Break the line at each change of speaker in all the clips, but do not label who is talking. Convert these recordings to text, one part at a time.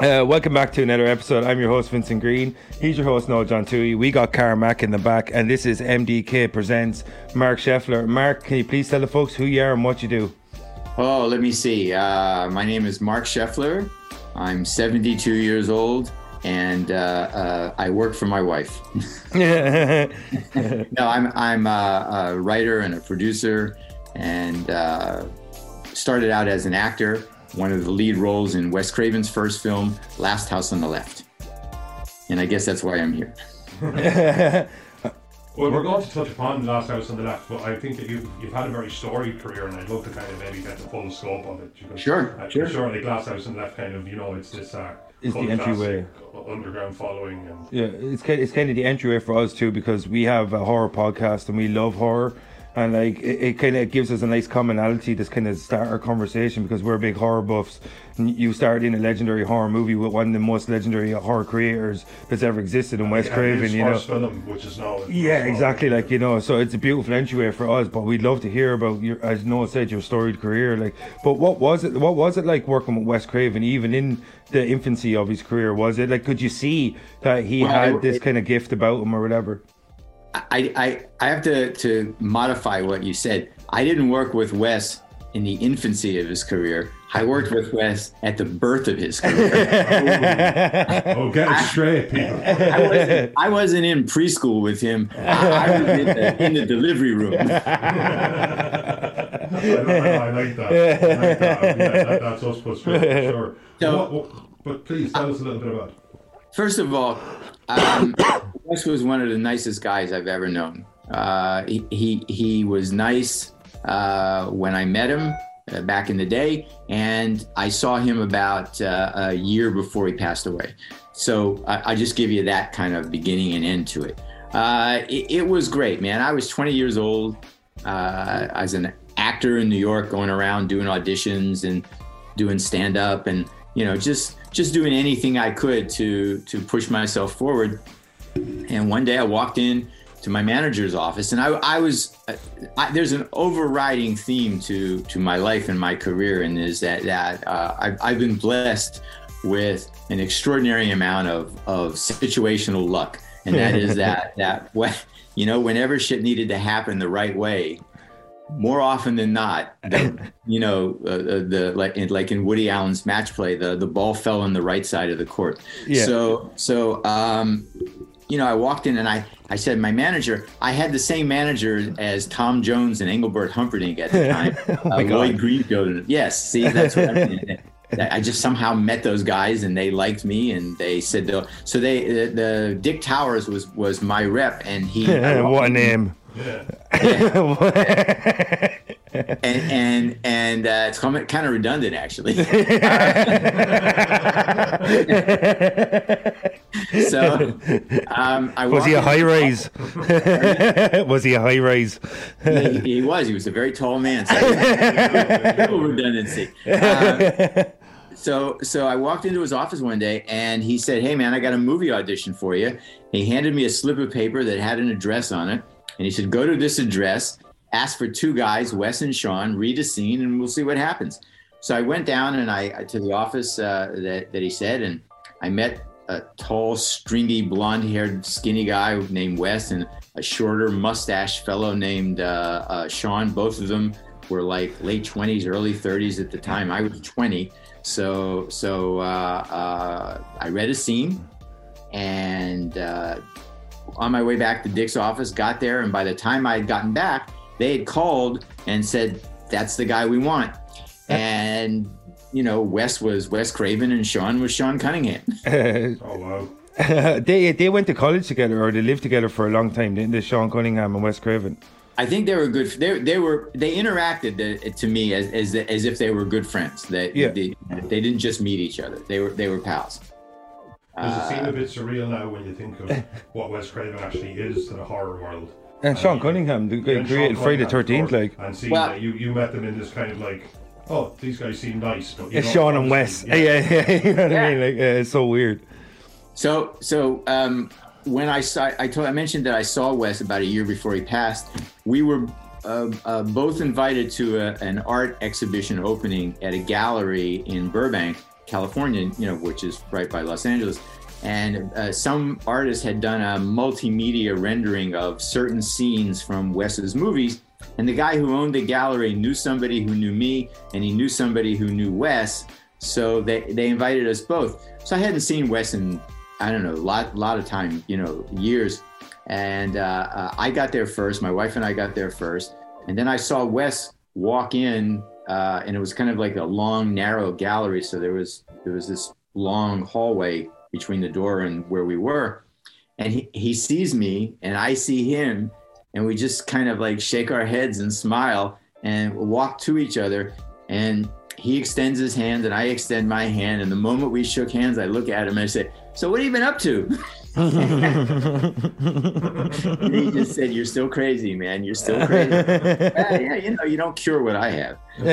Uh, welcome back to another episode. I'm your host, Vincent Green. He's your host, Noel John Tui. We got Carmack in the back, and this is MDK Presents Marc Sheffler. Marc, can you please tell the folks who you are and what you do?
Oh, let me see. Uh, my name is Marc Sheffler. I'm 72 years old, and uh, uh, I work for my wife. no, I'm I'm a, a, writer and a producer, and uh, started out as an actor one of the lead roles in Wes Craven's first film, Last House on the Left. And I guess that's why I'm here.
well, we're going to touch upon Last House on the Left, but I think that you've, you've had a very storied career, and I'd love to kind of maybe get the full scope of it.
Because, sure,
uh,
sure.
Sure, like Last House on the Left, kind of, you know, it's this. Uh,
is the entryway
underground following and
yeah it's kind, it's kind of the entryway for us too because we have a horror podcast and we love horror and like it, it kind of gives us a nice commonality to kind of start our conversation because we're big horror buffs. And you started in a legendary horror movie with one of the most legendary horror creators that's ever existed in Wes
yeah,
Craven. You know,
film, which is now
yeah, exactly. Like you know, so it's a beautiful entryway for us. But we'd love to hear about your, as Noah said, your storied career. Like, but what was it? What was it like working with Wes Craven, even in the infancy of his career? Was it like could you see that he well, had it, this kind of gift about him or whatever?
I, I, I have to, to modify what you said. I didn't work with Wes in the infancy of his career. I worked with Wes at the birth of his career.
oh, get it straight, people.
I wasn't, I wasn't in preschool with him. I, was in the, in the delivery room. I,
I, like that. I like that. Yeah, that that's us, for sure. So, what, what, but please tell us a little bit about it.
First of all, um, Wes was one of the nicest guys I've ever known. Uh, he, he, he was nice uh, when I met him uh, back in the day, and I saw him about uh, a year before he passed away. So I, I just give you that kind of beginning and end to it. Uh, it. it. was great, man. I was 20 years old uh, as an actor in New York, going around doing auditions and doing stand up, and you know just just doing anything I could to to push myself forward. And one day I walked in to my manager's office, and I, I was I, there's an overriding theme to to my life and my career, and is that that uh, I've, I've been blessed with an extraordinary amount of of situational luck, and that is that that what you know whenever shit needed to happen the right way, more often than not, the, you know, uh, uh, the like in, like in Woody Allen's match play, the the ball fell on the right side of the court. Yeah. So so um, you know, I walked in and I I said, my manager, I had the same manager as Tom Jones and Engelbert Humperdinck at the time. oh uh, Lloyd Greenfield. Yes, see, that's what I mean. I just somehow met those guys and they liked me and they said so they the, the Dick Towers was was my rep and he
what a name
yeah.
And and and uh, it's kind of redundant actually. so um, I
was he a high rise? was he a high rise?
he, he, was. He was a very tall man. So redundancy. Um, so so I walked into his office one day and he said, "Hey man, I got a movie audition for you." He handed me a slip of paper that had an address on it and he said, go to this address, ask for two guys, Wes and Sean, read a scene, and we'll see what happens. So I went down and I to the office uh, that, that he said, and I met a tall, stringy, blonde-haired, skinny guy named Wes and a shorter, mustache fellow named uh, uh, Sean. Both of them were like late 20s, early 30s at the time. I was 20. So, so uh, uh, I read a scene, and uh, on my way back to Dick's office, got there, and by the time I had gotten back, they had called and said, "That's the guy we want." And you know, Wes was Wes Craven, and Sean was Sean Cunningham.
oh wow.
they they went to college together, or they lived together for a long time, didn't they? Sean Cunningham and Wes Craven.
I think they were good. They, they were they interacted uh, to me as, as as if they were good friends. That yeah. they, they didn't just meet each other. They were they were pals.
Does it seem a bit surreal now when you think of what Wes Craven actually is to the horror world?
And Sean Cunningham, the guy created Friday the Thirteenth, like.
And see well, that you you met them in this kind of like, oh, these guys seem nice, but
it's Sean and Wes. Yeah, yeah, yeah, you know what yeah. I mean? Like, yeah, it's so weird.
So, so um, when I saw, I told, I mentioned that I saw Wes about a year before he passed. We were uh, uh, both invited to a, an art exhibition opening at a gallery in Burbank California, you know, which is right by Los Angeles. And uh, some artist had done a multimedia rendering of certain scenes from Wes's movies. And the guy who owned the gallery knew somebody who knew me, and he knew somebody who knew Wes. So they, they invited us both. So I hadn't seen Wes in, I don't know, a lot, lot of time, you know, years. And uh, uh, I got there first. My wife and I got there first. And then I saw Wes walk in, uh, and it was kind of like a long, narrow gallery. So there was there was this long hallway between the door and where we were. And he, he sees me, and I see him, and we just kind of like shake our heads and smile and walk to each other. And he extends his hand, and I extend my hand. And the moment we shook hands, I look at him and I say, "So what have you been up to?" and he just said, "You're still crazy, man. You're still crazy." yeah, yeah, you know, you don't cure what I have. Uh,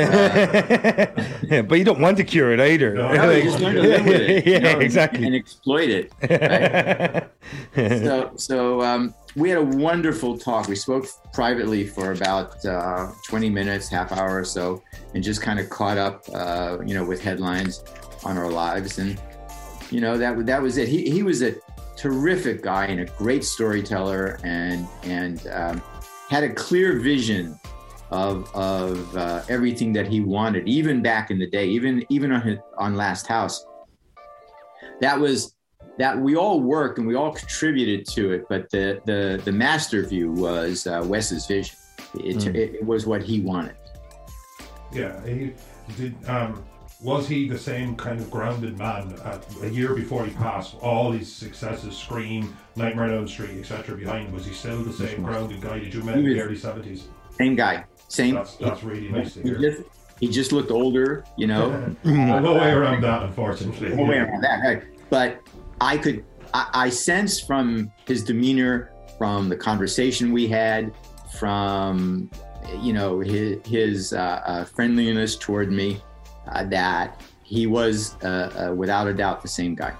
yeah, but you don't want to cure it either.
No,
no, you just learn to live with it. you
yeah,
know,
exactly.
And exploit it. right? so, so um, we had a wonderful talk. We spoke privately for about uh, 20 minutes, half hour or so, and just kind of caught up, uh, you know, with headlines on our lives. And you know that that was it. He he was a terrific guy and a great storyteller, and and um, had a clear vision of of uh, everything that he wanted, even back in the day, even even on his, on Last House. That was that we all worked and we all contributed to it, but the the the master view was uh, Wes's vision. It,
Mm.
it, it was what he wanted.
Yeah, he did. Um, was he the same kind of grounded man at, a year before he passed? All his successes, Scream, Nightmare on Elm Street, etc. Behind, was he still the same grounded guy that you met in the early seventies?
Same guy, same.
That's that's really nice to
he
hear.
just he just looked older, you know.
no way around that, unfortunately.
no way around that, right? But I could, I, I sensed from his demeanor, from the conversation we had, from you know his, his uh, uh, friendliness toward me, uh, that he was uh, uh, without a doubt the same guy.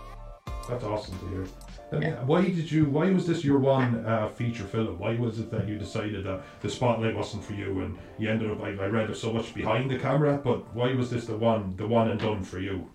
That's awesome to hear.
Yeah.
Why did you? Why was this your one uh, feature film? Why was it that you decided that the spotlight wasn't for you, and you ended up? I, I read there's so much behind the camera, but why was this the one, the one and done for you?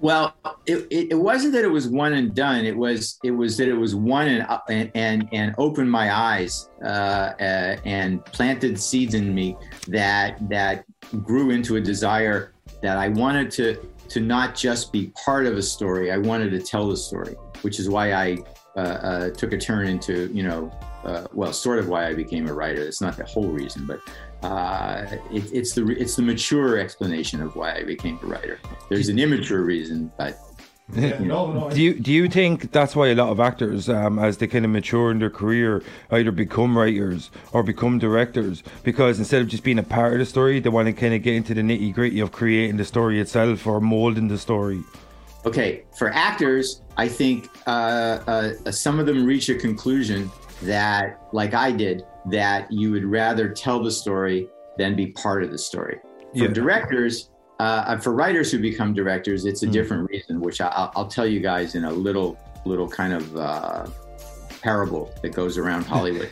Well, it, it, it wasn't that it was one and done. It was it was that it was one and uh, and and, and opened my eyes uh, uh, and planted seeds in me that that grew into a desire that I wanted to to not just be part of a story. I wanted to tell the story, which is why I uh, uh, took a turn into you know uh, well, sort of why I became a writer. It's not the whole reason, but uh, it, it's the it's the mature explanation of why I became a writer. There's an immature reason, but
Yeah, no, no.
Do you do you think that's why a lot of actors, um, as they kind of mature in their career, either become writers or become directors? Because instead of just being a part of the story, they want to kind of get into the nitty gritty of creating the story itself or molding the story.
okay, for actors, I think uh, uh, some of them reach a conclusion that, like I did, that you would rather tell the story than be part of the story. For
Yeah.
directors, uh, for writers who become directors, it's a
Mm.
different reason, which I, I'll, I'll tell you guys in a little, little kind of uh, parable that goes around Hollywood.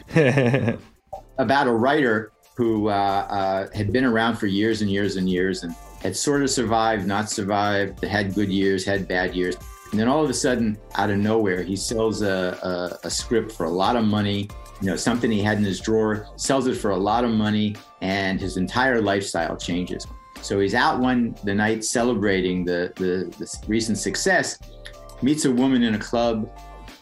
about a writer who uh, uh, had been around for years and years and years and had sort of survived, not survived, had good years, had bad years. And then all of a sudden, out of nowhere, he sells a, a, a script for a lot of money, you know, something he had in his drawer, sells it for a lot of money, and his entire lifestyle changes. So he's out one the night celebrating the, the, the recent success, meets a woman in a club,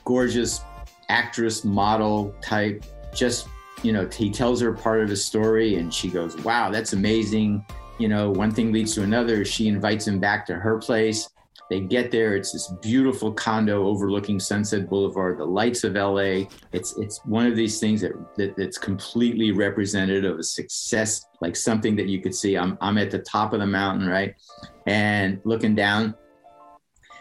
gorgeous actress, model type, just you know, he tells her part of his story and she goes, Wow, that's amazing. You know, one thing leads to another. She invites him back to her place. They get there. It's this beautiful condo overlooking Sunset Boulevard, the lights of LA. It's it's one of these things that, that that's completely representative of a success, like something that you could see. I'm I'm at the top of the mountain, right? And looking down,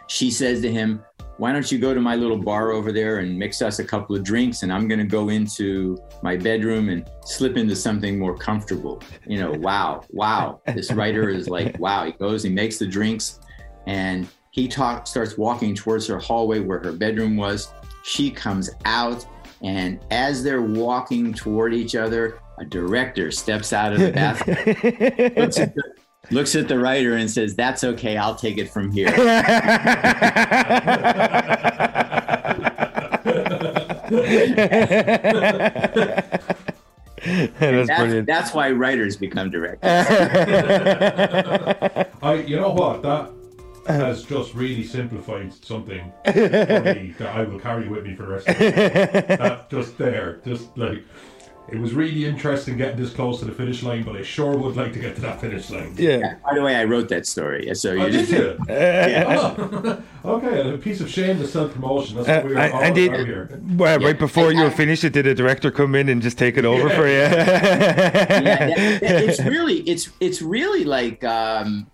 she says to him, why don't you go to my little bar over there and mix us a couple of drinks and i'm going to go into my bedroom and slip into something more comfortable you know wow wow this writer is like wow he goes he makes the drinks and he talk, starts walking towards her hallway where her bedroom was she comes out and as they're walking toward each other a director steps out of the bathroom looks at the, looks at the writer and says, "That's okay. I'll take it from here."
that's,
that's,
brilliant.
that's why writers become directors.
I, you know what? That has just really simplified something for me that I will carry with me for the rest of the day. That just there, just like it was really interesting getting this close to the finish line, but I sure would like to get to that finish line.
yeah.
By the way, I wrote that story. So you
Oh, did
just
you?
Yeah.
Oh, okay, a piece of shameless self promotion. That's
Uh,
what we were
and,
all
and did,
here.
well,
Yeah.
right before you were finished it, did a director come in and just take it over for you?
yeah, that- that- it's really it's it's really like um,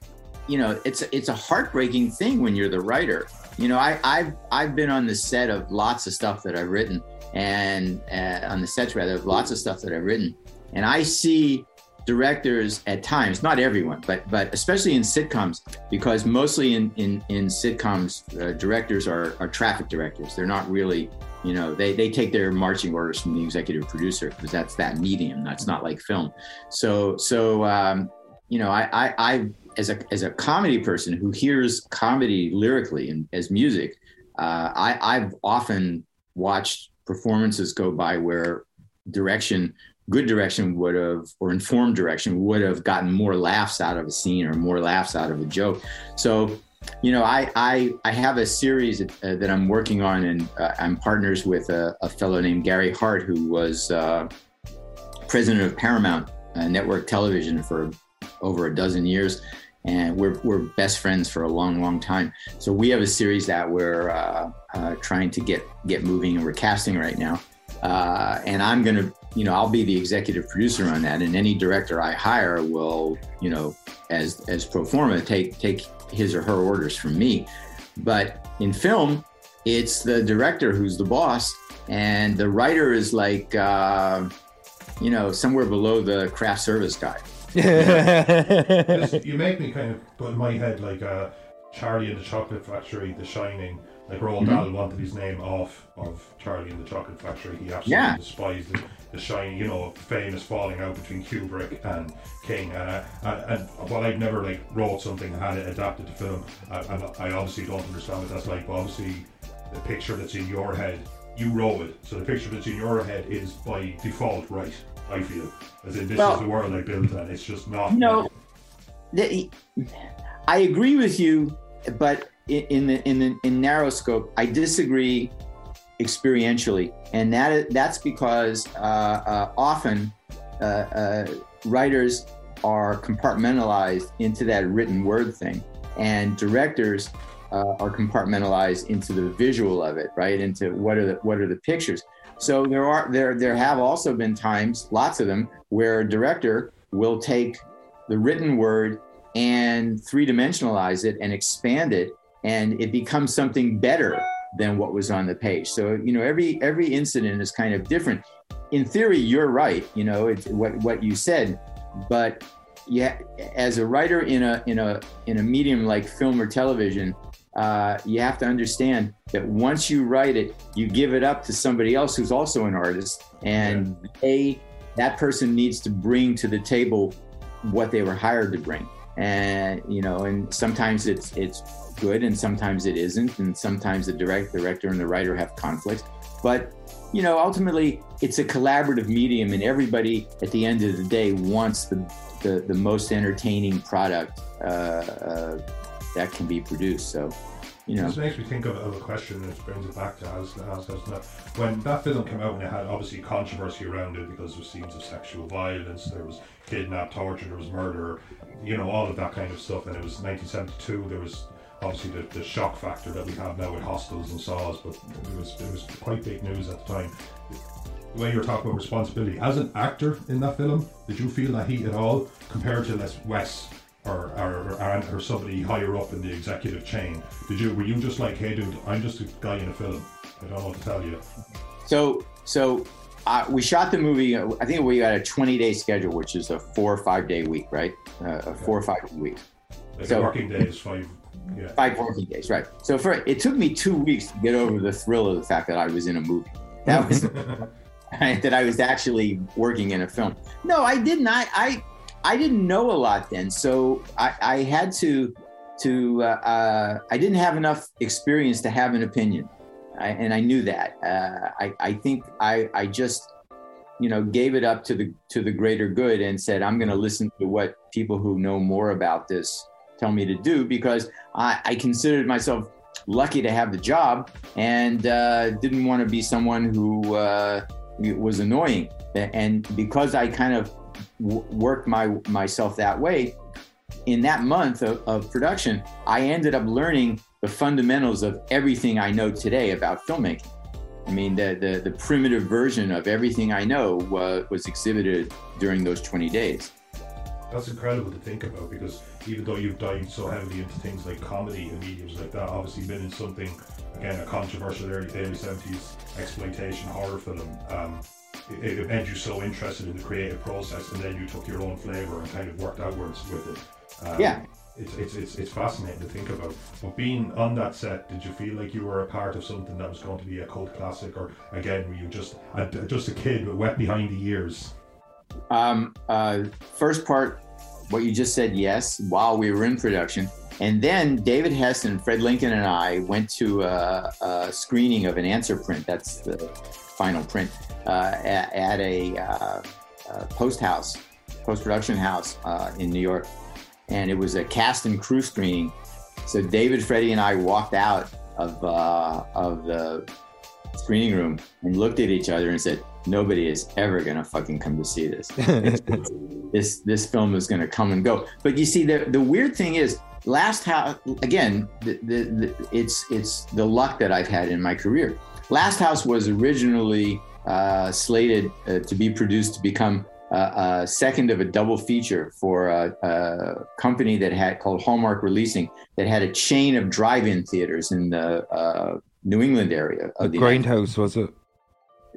you know it's it's a heartbreaking thing when you're the writer. You know, I I've I've been on the set of lots of stuff that I've written, and uh, on the sets rather of lots of stuff that I've written, and I see directors at times, not everyone, but but especially in sitcoms, because mostly in in in sitcoms, uh, directors are are traffic directors. They're not really you know they, they take their marching orders from the executive producer because that's that medium that's not like film so so um, you know I, I i as a as a comedy person who hears comedy lyrically and as music uh, i i've often watched performances go by where direction good direction would have or informed direction would have gotten more laughs out of a scene or more laughs out of a joke. So you know, I I, I have a series uh, that I'm working on, and uh, I'm partners with a, a, fellow named Gary Hart, who was uh, president of Paramount uh, Network Television for over a dozen years, and we're we're best friends for a long, long time. So we have a series that we're uh, uh, trying to get get moving, and we're casting right now. Uh, and I'm gonna, you know, I'll be the executive producer on that, and any director I hire will, you know, as as pro forma take take his or her orders from me. But in film, it's the director who's the boss, and the writer is like, uh, you know, somewhere below the craft service guy.
You make me kind of put in my head like uh, Charlie and the Chocolate Factory, The Shining. Like Roald
Mhm.
Dahl wanted his name off of Charlie and the Chocolate Factory. He absolutely
Yeah.
despised the, the Shining. You know, famous falling out between Kubrick and King. Uh, and, and while I've never like wrote something and had it adapted to film, I, and I obviously don't understand what that's like. But obviously, the picture that's in your head, you wrote it. So the picture that's in your head is by default right. I feel as in this
Well-
is the world I built, and it's just not.
No, the- I agree with you, but in in the in the in narrow scope, I disagree experientially, and that that's because uh, uh, often uh, uh, writers are compartmentalized into that written word thing, and directors uh, are compartmentalized into the visual of it, right? Into what are the what are the pictures. So there are there there have also been times, lots of them, where a director will take the written word and three dimensionalize it and expand it, and it becomes something better than what was on the page. So you know every every incident is kind of different. In theory, you're right. You know it's what what you said, but yeah, as a writer in a in a in a medium like film or television, uh, you have to understand that once you write it, you give it up to somebody else who's also an artist, and they that person needs to bring to the table what they were hired to bring. And you know, and sometimes it's it's good, and sometimes it isn't, and sometimes the direct director and the writer have conflicts. But you know, ultimately, it's a collaborative medium, and everybody at the end of the day wants the the, the most entertaining product uh, uh, that can be produced. So, you know,
This makes me think of, a question that brings it back to as, as, as that. When that film came out and it had obviously controversy around it because there was scenes of sexual violence, there was kidnap, torture, there was murder, you know, all of that kind of stuff. And it was 1972. There was obviously the, the shock factor that we have now with hostels and saws, but it was it was quite big news at the time. The way you're talking about responsibility as an actor in that film, did you feel that heat at all compared to Les Wes or, or, or, or somebody higher up in the executive chain? Did you were you just like, hey dude, I'm just a guy in a film. I don't know what to tell you.
So, so uh, we shot the movie. I think we got a 20 day schedule, which is a four or five day week, right? Uh, a four or five week,
Like
So-
working day is five. Yeah.
five working days, right? So for it took me two weeks to get over the thrill of the fact that I was in a movie. That was that I was actually working in a film. No, I didn't. I I I didn't know a lot then, so I, I had to to uh, uh, I didn't have enough experience to have an opinion, I, and I knew that. Uh, I I think I I just you know gave it up to the to the greater good and said I'm going to listen to what people who know more about this tell me to do because I, I considered myself lucky to have the job and uh, didn't want to be someone who uh, was annoying. And because I kind of worked my myself that way, in that month of, of production, I ended up learning the fundamentals of everything I know today about filmmaking. I mean, the, the, the primitive version of everything I know was exhibited during those 20 days.
That's incredible to think about because even though you've dived so heavily into things like comedy and mediums like that, obviously been in something, again, a controversial early, early 70s exploitation horror film, um, it, made you so interested in the creative process and then you took your own flavour and kind of worked outwards with it.
Um, yeah.
It's, it's, it's, it's fascinating to think about. But being on that set, did you feel like you were a part of something that was going to be a cult classic, or again, were you just a, just a kid with wet behind the ears?
Um, uh, first part, what you just said, yes, while we were in production. And then David Hess and Fred Lincoln and I went to a, a screening of an answer print. That's the final print uh, at, at, a, uh, a post house, post production house uh, in New York. And it was a cast and crew screening. So David, Freddie, and I walked out of, uh, of the screening room and looked at each other and said, nobody is ever gonna fucking come to see this. this this film is gonna come and go. But you see, the the weird thing is, Last House again. The, the, the, it's it's the luck that I've had in my career. Last House was originally uh, slated uh, to be produced to become uh, a second of a double feature for a, a, company that had called Hallmark Releasing that had a chain of drive-in theaters in the uh, New England area.
Of the Grindhouse was it?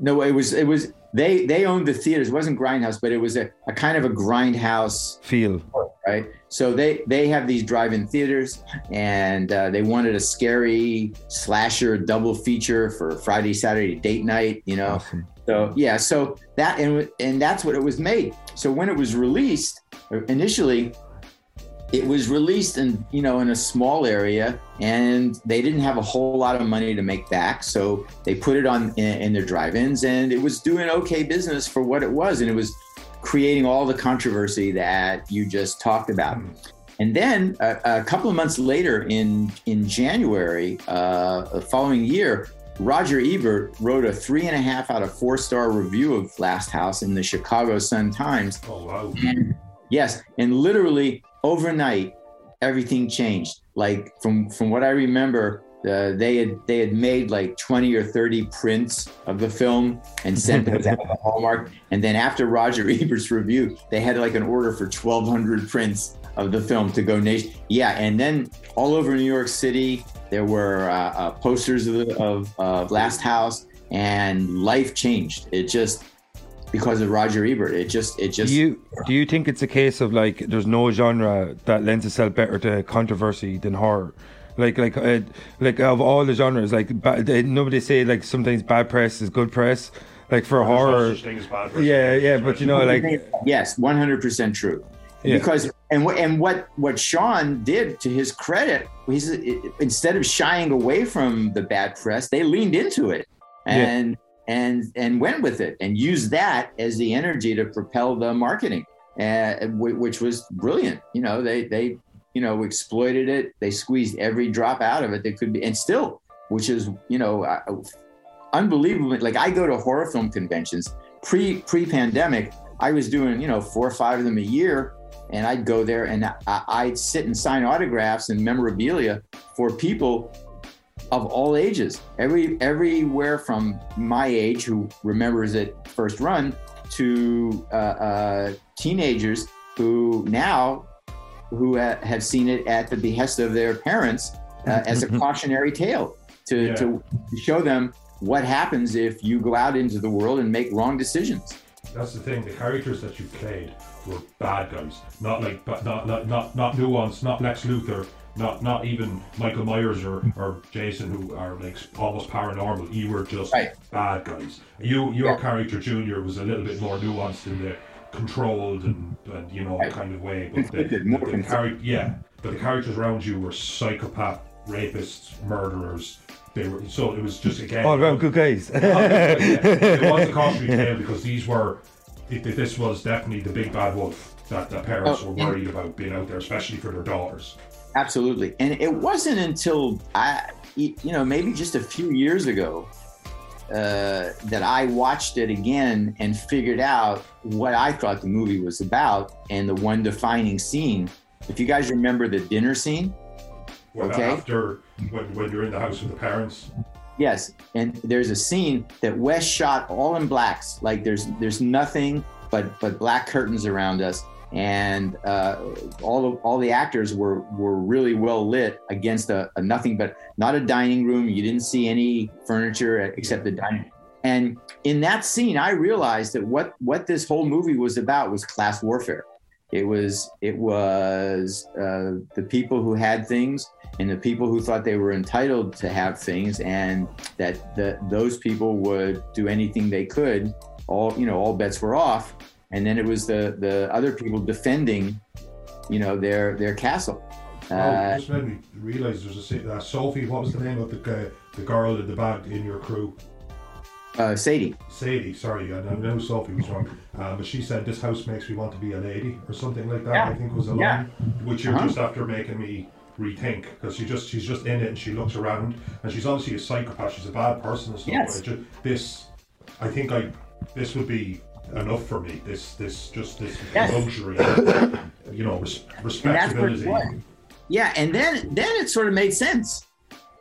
No, it was it was they they owned the theaters. It wasn't Grindhouse, but it was a, a kind of a grindhouse
feel,
right? So they they have these drive-in theaters, and uh, they wanted a scary slasher double feature for Friday Saturday date night. You know, awesome. so yeah, so that and and that's what it was made. So when it was released initially, it was released in you know in a small area and they didn't have a whole lot of money to make back so they put it on in, in, their drive-ins and it was doing okay business for what it was and it was creating all the controversy that you just talked about. And then a, a couple of months later in in january uh, the following year roger ebert wrote a three and a half out of four star review of last house in the chicago sun times.
Oh wow.
And, yes and literally overnight everything changed. Like from from what i remember uh, they had they had made like 20 or 30 prints of the film and sent those out to Hallmark. And then after Roger Ebert's review, they had like an order for 1,200 prints of the film to go nation. Yeah, and then all over New York City, there were uh, uh, posters of, of Last House, and life changed. It just because of Roger Ebert. It just, it just.
Do you do you think it's a case of like there's no genre that lends itself better to controversy than horror? Like like uh, like of all the genres, like ba- they, nobody say like sometimes bad press is good press. Like for horror, yeah, yeah, but you know, like
yes, one hundred percent true. Yeah. Because and what and what what Sean did to his credit, he's instead of shying away from the bad press, they leaned into it and. Yeah and and went with it and used that as the energy to propel the marketing, uh, which was brilliant. You know, they they you know exploited it. They squeezed every drop out of it that could be, and still, which is you know unbelievable. Like I go to horror film conventions pre pre pandemic. I was doing you know four or five of them a year, and I'd go there and I, would sit and sign autographs and memorabilia for people of all ages, every everywhere from my age who remembers it first run to uh, uh, teenagers who now who ha- have seen it at the behest of their parents uh, as a cautionary tale to, yeah. to show them what happens if you go out into the world and make wrong decisions.
That's the thing. The characters that you played were bad guys, not like, but not not not not nuanced, not Lex Luthor, not not even Michael Myers or, or Jason who are like almost paranormal. You were just right. bad guys. You your yeah. character Junior was a little bit more nuanced in the controlled and, and you know kind of way. But the,
more
the, the char- yeah, but the characters around you were psychopath, rapists, murderers. They were so it was just again oh,
All around good guys.
it was a cautionary tale because these were it, it- this was definitely the big bad wolf that the parents
Oh,
were
and-
worried about being out there, especially for their daughters.
Absolutely. And it wasn't until I, you know, maybe just a few years ago uh, that I watched it again and figured out what I thought the movie was about and the one defining scene. If you guys remember the dinner scene,
Well,
Okay.
After when, when you're in the house with the parents,
yes, and there's a scene that Wes shot all in blacks, like there's there's nothing but but black curtains around us, and uh, all of, all the actors were were really well lit against a, a nothing but not a dining room. You didn't see any furniture except the dining. And in that scene, I realized that what what this whole movie was about was class warfare. It was it was uh, the people who had things and the people who thought they were entitled to have things, and that the, those people would do anything they could. All you know, all bets were off. And then it was the the other people defending, you know, their their castle.
oh,
Uh,
just made me realize there's a uh, Sophie. What was the name of the guy, the girl in the bag in your crew?
uh, Sadie.
Sadie, sorry, I I know Sophie was wrong, uh, but she said this house makes me want to be a lady or something like that.
Yeah.
I think was a
Yeah.
line, which you're
Uh-huh.
just after making me rethink because she just she's just in it and she looks around and she's obviously a psychopath. She's a bad person and stuff.
Yes.
But it ju- this, I think I this would be enough for me. This this just this
Yes.
luxury, you know, res-
And that's where it
respectability.
was. Yeah, and then then it sort of made sense.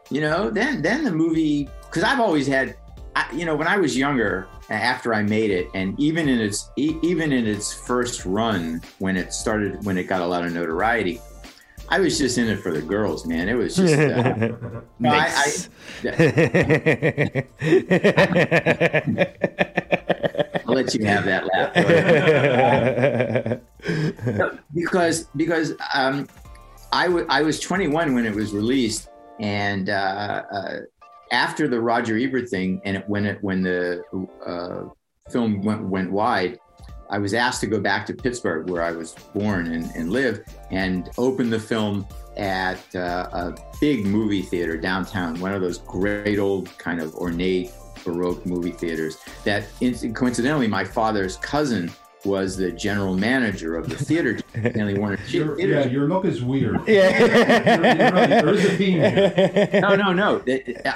You know, then then the movie because I've always had, I, you know, when I was younger, after I made it, and even in its e- even in its first run when it started when it got a lot of notoriety, I was just in it for the girls, man. It was just. Uh, no, I, I, I'll let you have that laugh. because because um, I wa- I was 21 when it was released, and uh, uh, after the Roger Ebert thing, and it, when it when the uh, film went went wide, I was asked to go back to Pittsburgh, where I was born and, and live, and open the film at uh, a big movie theater downtown, one of those great old kind of ornate baroque movie theaters. That coincidentally, my father's cousin was the general manager of the theater, Stanley Warner
Your, yeah, your look is weird.
yeah.
You're, you're right, there is a theme here.
no, no, no.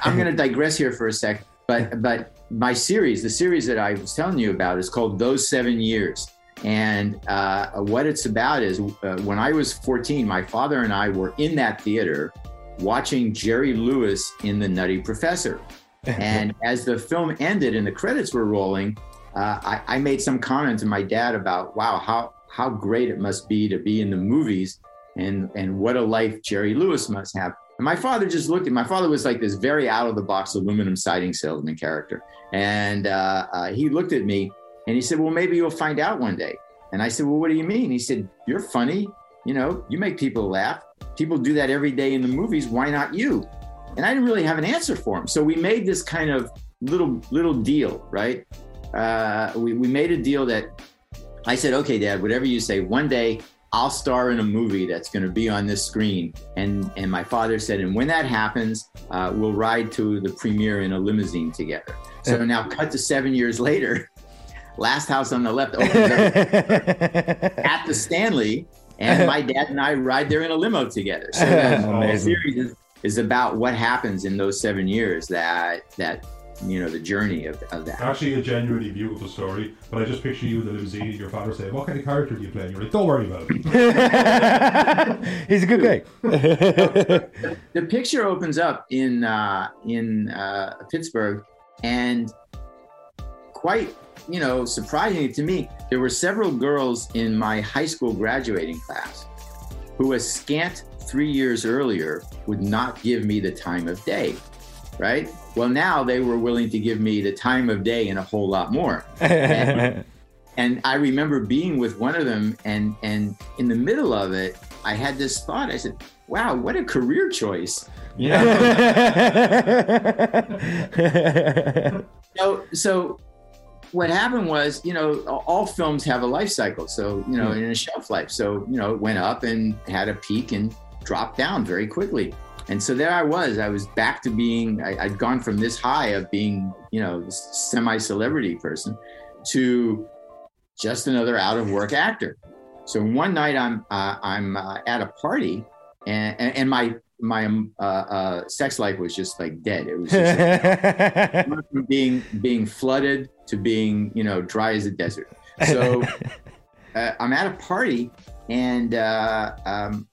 I'm going to digress here for a sec. But but my series, the series that I was telling you about, is called Those Seven Years. And uh, what it's about is uh, when I was 14, my father and I were in that theater watching Jerry Lewis in The Nutty Professor. And as the film ended and the credits were rolling, uh, I, I made some comment to my dad about, wow, how, how great it must be to be in the movies and, and what a life Jerry Lewis must have. And my father just looked at my father was like this very out of the box aluminum siding salesman character. And uh, uh, he looked at me and he said, Well, maybe you'll find out one day. And I said, Well, what do you mean? He said, You're funny. You know, you make people laugh. People do that every day in the movies. Why not you? And I didn't really have an answer for him. So we made this kind of little little deal, right? Uh, we, we made a deal that I said, okay, Dad, whatever you say, one day I'll star in a movie that's going to be on this screen. And and my father said, and when that happens, uh, we'll ride to the premiere in a limousine together. So now, cut to seven years later, Last House on the Left opens up at the Stanley, and my dad and I ride there in a limo together. So the whole series is, is about what happens in those seven years. That that you know the journey of, of that.
Actually, a genuinely beautiful story. But I just picture you in the limousine and your father saying, "What kind of character do you play?" And you're like, "Don't worry about it."
He's a good guy.
the picture opens up in uh, in uh, Pittsburgh, and quite you know surprisingly to me, there were several girls in my high school graduating class who, a scant three years earlier, would not give me the time of day. Right. Well, now they were willing to give me the time of day and a whole lot more. And I remember being with one of them, and and in the middle of it, I had this thought. I said, "Wow, what a career choice!" So so what happened was, you know, all films have a life cycle. So, you know,
Hmm.
in a shelf life. So, you know, it went up and had a peak and dropped down very quickly. And so there I was. I was back to being, I, I'd gone from this high of being, you know, semi celebrity person to just another out of work actor. So one night I'm, uh, I'm uh, at a party and, and, and my, my um, uh, uh, sex life was just like dead. It was just like, from being being flooded to being you know dry as a desert. So uh, I'm at a party and uh, um,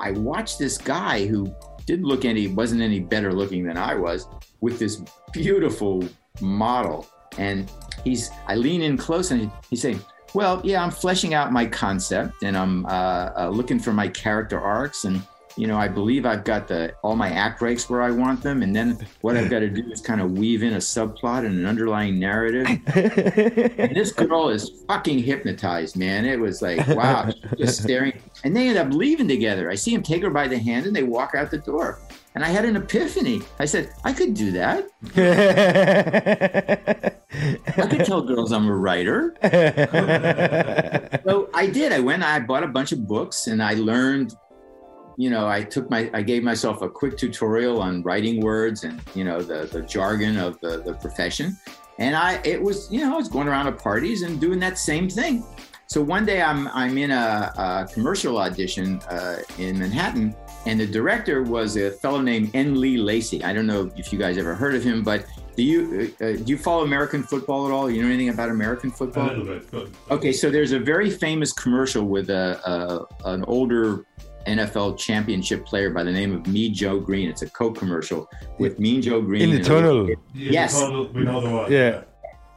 I watched this guy who didn't look any wasn't any better looking than I was with this beautiful model and he's I lean in close and he's saying. Well, yeah, I'm fleshing out my concept and I'm uh, uh, looking for my character arcs and you know, I believe I've got the all my act breaks where I want them, and then what I've got to do is kind of weave in a subplot and an underlying narrative. and this girl is fucking hypnotized, man. It was like, wow, just staring. And they end up leaving together. I see him take her by the hand, and they walk out the door. And I had an epiphany. I said, I could do that. I could tell girls I'm a writer. So I did. I went, I bought a bunch of books, and I learned you know, I took my, I gave myself a quick tutorial on writing words and, you know, the, the jargon of the, the profession. And I, it was, you know, I was going around to parties and doing that same thing. So one day I'm, I'm in a, a commercial audition uh, in Manhattan and the director was a fellow named N. Lee Lacy. I don't know if you guys ever heard of him, but do you, uh, do you follow American football at all? You know anything about American football?
A little bit,
Okay, so there's a very famous commercial with a, a an older NFL championship player by the name of Mean Joe Greene. It's a Coke commercial with Mean Joe Greene
In the tunnel.
yeah,
Yes.
we know the- we know the one.
Yeah.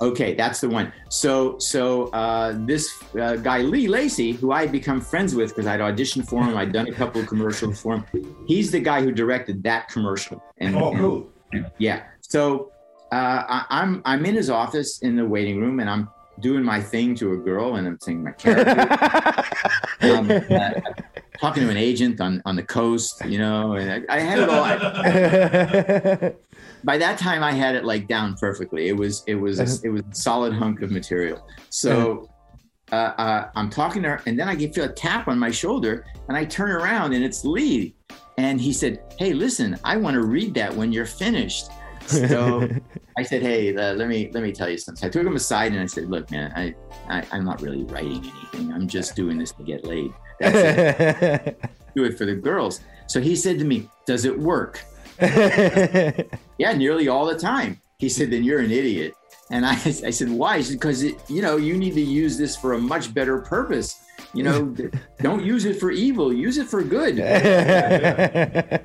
Okay, that's the one. So so uh, this uh, guy Lee Lacy, who I had become friends with because I'd auditioned for him, I'd done a couple of commercials for him. He's the guy who directed that commercial. And,
Oh,
and-
cool.
yeah. So uh, I, I'm I'm in his office in the waiting room, and I'm doing my thing to a girl, and I'm saying my character. um, uh, talking to an agent on, on the coast, you know, and I, I had it all. I, by that time, I had it like down perfectly. It was it was a, it was a solid hunk of material. So uh, uh, I'm talking to her, and then I get feel a tap on my shoulder, and I turn around, and it's Lee, and he said, "Hey, listen, I want to read that when you're finished." So I said, "Hey, uh, let me let me tell you something." So I took him aside and I said, "Look, man, I, I I'm not really writing anything. I'm just doing this to get laid. That's it. Do it for the girls." So he said to me, "Does it work?" Yeah, nearly all the time. He said, "Then you're an idiot." And I, I said, "Why?" He said, "Because you know, you need to use this for a much better purpose. You know, don't use it for evil. Use it for good."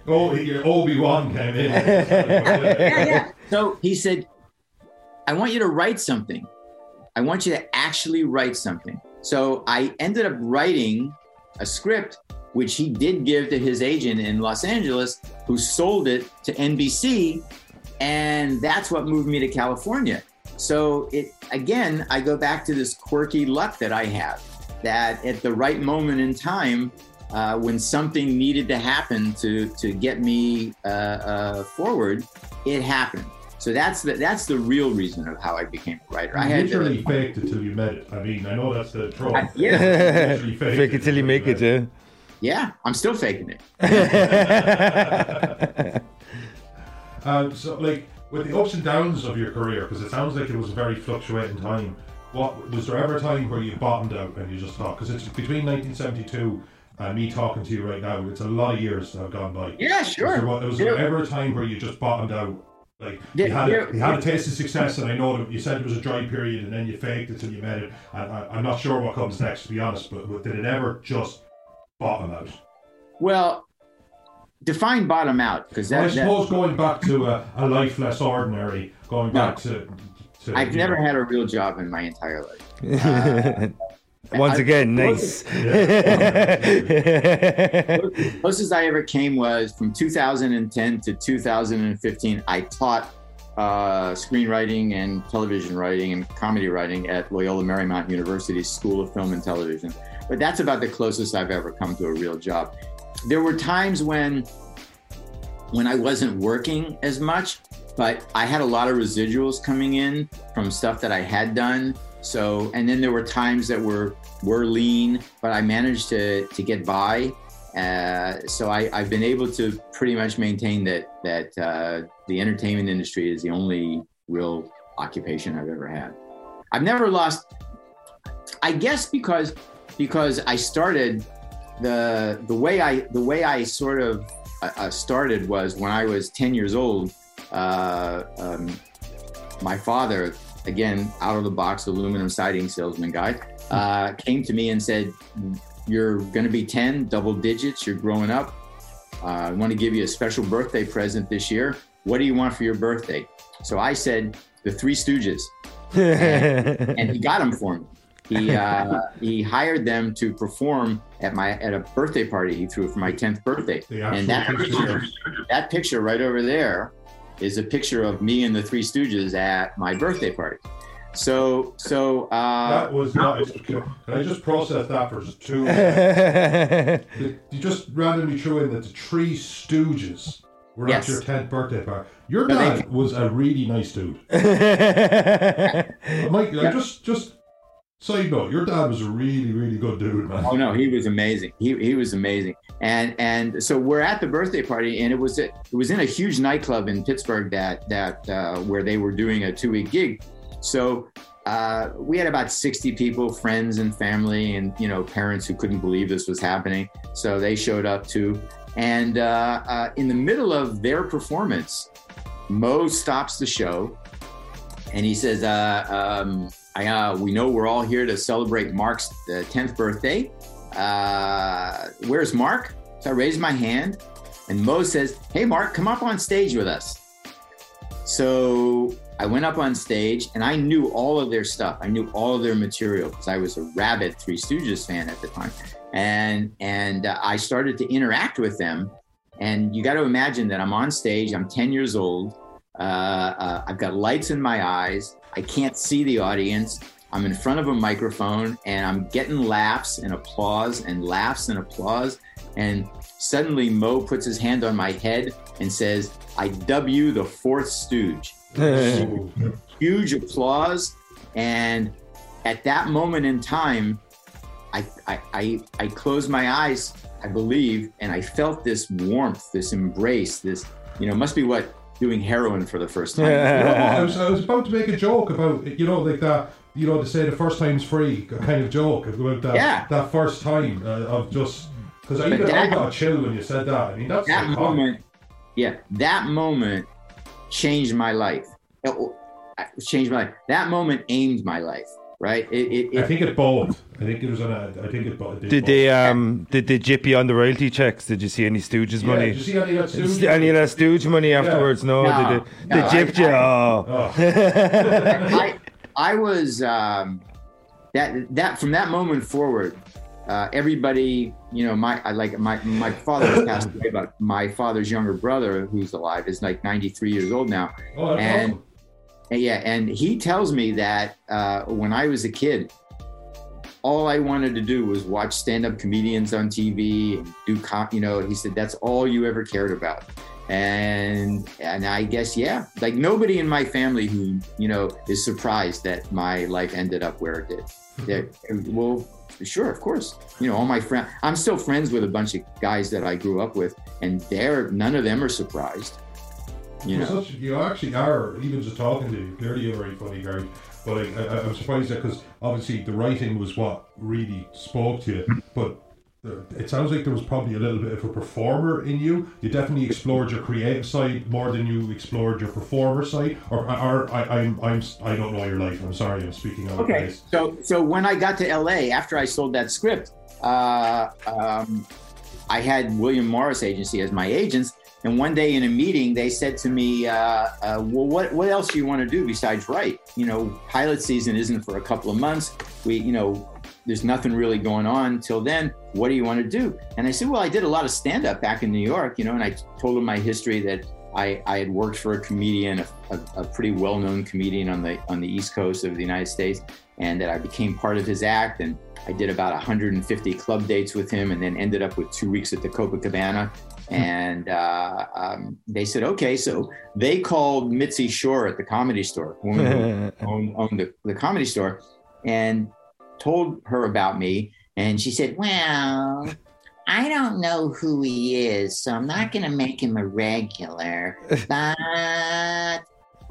Oh, Obi Wan came in.
yeah, yeah. So he said, I want you to write something. I want you to actually write something. So I ended up writing a script, which he did give to his agent in Los Angeles, who sold it to NBC. And that's what moved me to California. So it again, I go back to this quirky luck that I have that at the right moment in time, uh, when something needed to happen to to get me uh, uh, forward, it happened. So that's the that's the real reason of how I became a writer. I had
literally
to,
faked it till you met it. I mean, I know that's the trope.
I- yeah,
Literally faked
Fake it till you make it, yeah.
yeah. I'm still faking it.
Um, so, like, with the ups and downs of your career, because it sounds like it was a very fluctuating time. What was there ever a time where you bottomed out and you just thought? Because it's between 1972 and me talking to you right now. It's a lot of years that have gone by.
Yeah,
Was there,
sure.
was there
Yeah.
ever a time where you just bottomed out? Like
Yeah,
you had
yeah.
a, you had a taste of success, and I know that you said it was a dry period, and then you faked it till you met it. And I, I'm not sure what comes next, to be honest. But, but did it ever just bottom out?
Well, define bottom out because
Well, I
that, that
suppose going back to a, a life less ordinary, going
No.
back to, to
I've never
know,
had a real job in my entire life.
Uh, Once
I-
again, nice.
The closest I ever came was from 2010 to 2015. I taught uh, screenwriting and television writing and comedy writing at Loyola Marymount University's School of Film and Television. But that's about the closest I've ever come to a real job. There were times when, when I wasn't working as much, but I had a lot of residuals coming in from stuff that I had done. So, and then there were times that were were lean, but I managed to to get by. Uh, so I, I've been able to pretty much maintain that that uh, the entertainment industry is the only real occupation I've ever had. I've never lost. I guess because because I started the the way I the way I sort of uh, uh started was when I was ten years old. Uh, um, my father, again, out of the box aluminum siding salesman guy, uh, came to me and said, "You're going to be ten, double digits. You're growing up. Uh, I want to give you a special birthday present this year. What do you want for your birthday?" So I said, "The Three Stooges," and, and he got them for me he uh, he hired them to perform at my at a birthday party he threw for my 10th birthday and that picture, that picture right over there is a picture of me and the three stooges at my birthday party. So so uh,
that was nice can i just process that for two you just randomly threw in that the three stooges were yes. at your 10th birthday party. Your dad was a really nice dude. Mike, yeah. just just Side note, your dad was a really, really good dude, man.
Oh no, he was amazing. He, he was amazing. And and so we're at the birthday party, and it was it was in a huge nightclub in Pittsburgh that that uh, where they were doing a two week gig. So uh, we had about 60 people, friends and family, and you know parents who couldn't believe this was happening. So they showed up too. And uh, uh in the middle of their performance, Moe stops the show, and he says, uh, um, I, uh, we know we're all here to celebrate Marc's 10th uh, birthday. Uh, where's Marc? So I raised my hand, and Moe says, Hey, Marc, come up on stage with us. So I went up on stage and I knew all of their stuff. I knew all of their material because I was a rabid Three Stooges fan at the time. And, and uh, I started to interact with them. And you got to imagine that I'm on stage, I'm 10 years old. Uh, uh, I've got lights in my eyes. I can't see the audience. I'm in front of a microphone and I'm getting laughs and applause and laughs and applause. And suddenly Moe puts his hand on my head and says, I dub you the fourth stooge. Huge applause. And at that moment in time, I, I, I, I closed my eyes, I believe, and I felt this warmth, this embrace, this, you know, must be what doing heroin for the first time.
Yeah. I, was, I was about to make a joke about you know like that you know to say the first time's free a kind of joke about that
yeah.
that first time uh, of just because I, even, I got a chill when you said that. I mean that's
that moment. Yeah, that moment changed my life. It changed my life. That moment aimed my life right? It, it,
it, I think it both. I think it was on a. I think it, both.
Did they um did they jip you on the royalty checks? Did you see any Stooges
yeah,
money?
Did you see any of that Stooges?
Any of that Stooge money afterwards? Yeah. No, no, did they, no, they gypped I, you?
oh. oh. I, I was um that that from that moment forward. Uh, everybody, you know, my I like my my father passed away, but my father's younger brother, who's alive, is like 93 years old now,
oh,
and
awesome
and yeah, and he tells me that uh, when I was a kid, all I wanted to do was watch stand-up comedians on TV and do, com- you know. He said that's all you ever cared about, and and I guess yeah, like nobody in my family who you know is surprised that my life ended up where it did. That well, sure, of course. You know, all my friends. I'm still friends with a bunch of guys that I grew up with, and they're none of them are surprised. You know,
such, you actually are even just talking to you. Clearly, you're very funny, guy. But I, I, I'm surprised that because obviously the writing was what really spoke to you. But it sounds like there was probably a little bit of a performer in you. You definitely explored your creative side more than you explored your performer side. Or, or I, I'm, I'm, I don't know your life. I'm sorry, I'm speaking out
Okay, so so when I got to LA after I sold that script, uh, um, I had William Morris Agency as my agents, and one day in a meeting, they said to me, uh, uh, "Well, what what else do you want to do besides write? You know, pilot season isn't for a couple of months. We, you know, there's nothing really going on till then. What do you want to do?" And I said, "Well, I did a lot of stand up back in New York, you know." And I told them my history that I, I had worked for a comedian, a, a, a pretty well-known comedian on the on the East Coast of the United States, and that I became part of his act. And I did about 150 club dates with him, and then ended up with two weeks at the Copacabana. And uh, um, they said, okay, so they called Mitzi Shore at the comedy store, woman who owned, owned the, the comedy store, and told her about me. And she said, well, I don't know who he is, so I'm not going to make him a regular, but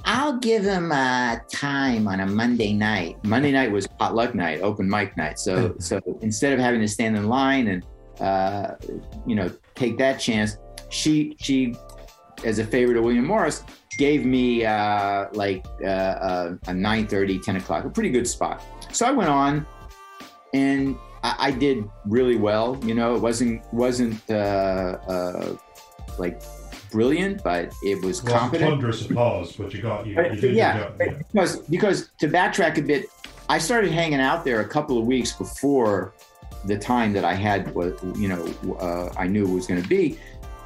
I'll give him a time on a Monday night. Monday night was potluck night, open mic night. So, so instead of having to stand in line and, uh, you know, take that chance, she, she, as a favor to William Morris, gave me uh, like uh, uh a, a 9 30, 10 o'clock, a pretty good spot. So I went on and I, I did really well. You know, it wasn't wasn't uh, uh, like brilliant, but it was
Well,
competent.
Thunderous applause, but you got you,
But-
you did
yeah,
job, yeah.
because because to backtrack a bit, I started hanging out there a couple of weeks before the time that I had what you know uh, I knew it was going to be,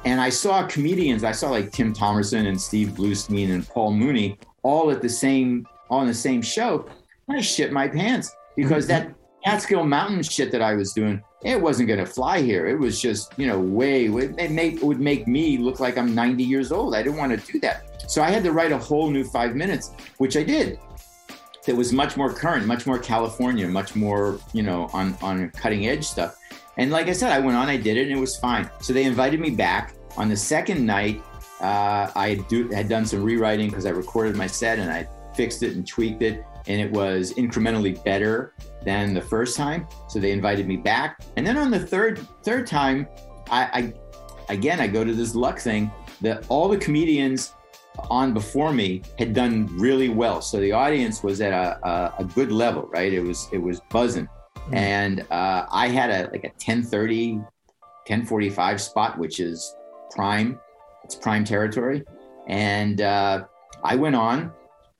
and I saw comedians. I saw like Tim Thomerson and Steve Bluestein and Paul Mooney all at the same on the same show. I shit my pants because that Catskill Mountain shit that I was doing, it wasn't going to fly here. It was just, you know, way, it, make, it would make me look like I'm 90 years old. I didn't want to do that. So I had to write a whole new five minutes, which I did. That was much more current, much more California, much more, you know, on, on cutting edge stuff. And like I said, I went on, I did it, and it was fine. So they invited me back. On the second night, uh, I do, had done some rewriting because I recorded my set and I fixed it and tweaked it, and it was incrementally better than the first time. So they invited me back, and then on the third third time, I, I again I go to this luck thing that all the comedians on before me had done really well. So the audience was at a, a, a good level, right? It was it was buzzing,
Mm.
and uh, I had a like a 1030, 1045 spot, which is prime. It's prime territory, and uh, I went on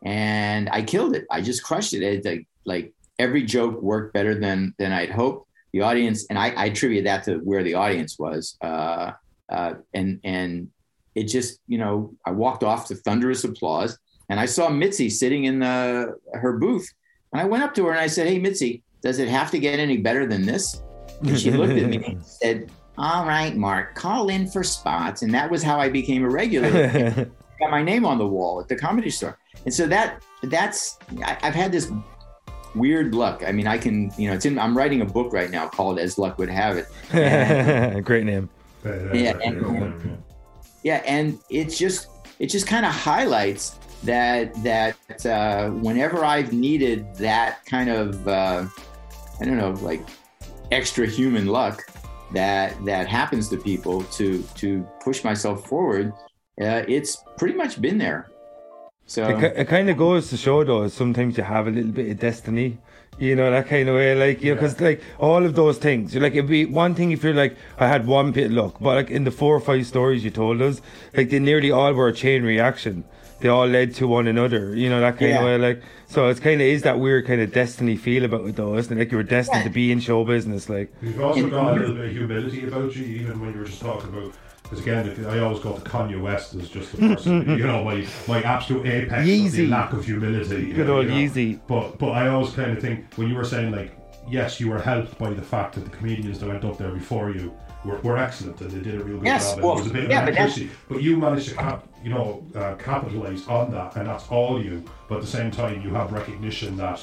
and I killed it. I just crushed it. It like, like every joke worked better than than I'd hoped. The audience, and I, I attribute that to where the audience was, uh, uh, and and it just you know I walked off to thunderous applause, and I saw Mitzi sitting in the her booth, and I went up to her and I said, "Hey Mitzi, does it have to get any better than this?" And she looked at me and said, "All right, Marc, call in for spots," and that was how I became a regular got my name on the wall at the comedy store. And so that that's I, I've had this weird luck. I mean, I can you know it's in. I'm writing a book right now called As Luck Would Have It.
Great name.
Yeah,
Yeah,
that's
and-
right, yeah.
And it's just it just kind of highlights that that uh, whenever I've needed that kind of uh, I don't know like extra human luck that that happens to people to to push myself forward, uh, it's pretty much been there. So
It, it kind of goes to show, though, sometimes you have a little bit of destiny. You know, that kind of way. Like, you know, because, like, all of those things, you're like, it'd be one thing if you're like, I had one bit of luck, but, like, in the four or five stories you told us, like, they nearly all were a chain reaction. They all led to one another, you know, that kind
Yeah.
of way. Like, so it's kind of is that weird kind of destiny feel about it, though, isn't it? Like, you were destined
Yeah.
to be in show business. Like,
You've also got a little bit of humility about you, even when you were just talking about. Because again, I always go to Kanye West as just the person, you know, my my absolute apex of the lack of humility.
Good old
you know.
Yeezy.
But but I always kind of think when you were saying like, yes, you were helped by the fact that the comedians that went up there before you were, were excellent and they did a real good
Yes,
job. and
well,
there was a bit of
yeah, but.
But you managed to cap, you know, uh, capitalize on that, and that's all you. But at the same time, you have recognition that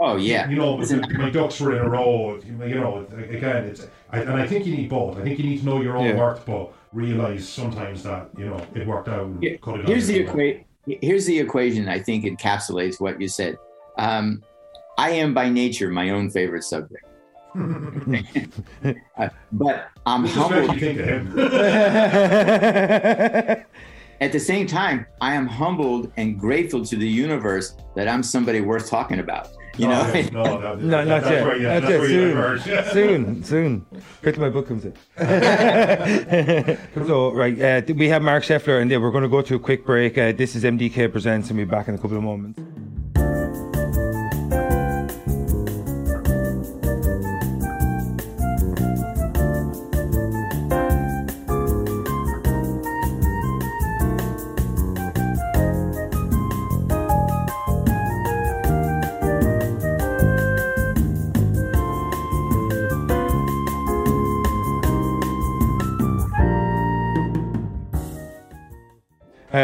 oh yeah,
you know,
Listen,
my ducks were in a row. You know, again, it's I, and I think you need both. I think you need to know your own
Yeah.
worth, but realize sometimes that you know it worked out. And
Here-
cut it
here's the equation. Here's the equation. I think encapsulates what you said. Um, I am by nature my own favorite subject, Uh, but I'm
Which what you
humbled.
think of him.
At the same time, I am humbled and grateful to the universe that I'm somebody worth talking about. You know,
no, no,
No, not
that's
yet.
Where, yeah,
Not
that's
yet.
Soon,
soon, soon. Wait till my book comes in. so, right, uh, we have Marc Sheffler, and we're going to go to a quick break. Uh, this is MDK Presents, and we'll be back in a couple of moments.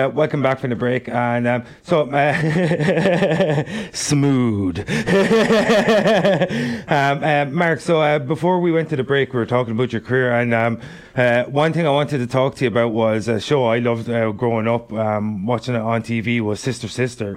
Uh, welcome back from the break, and um, so uh, smooth. um, uh, Marc, so uh, before we went to the break, we were talking about your career, and um, uh, one thing I wanted to talk to you about was a show I loved uh, growing up, um, watching it on TV was Sister Sister.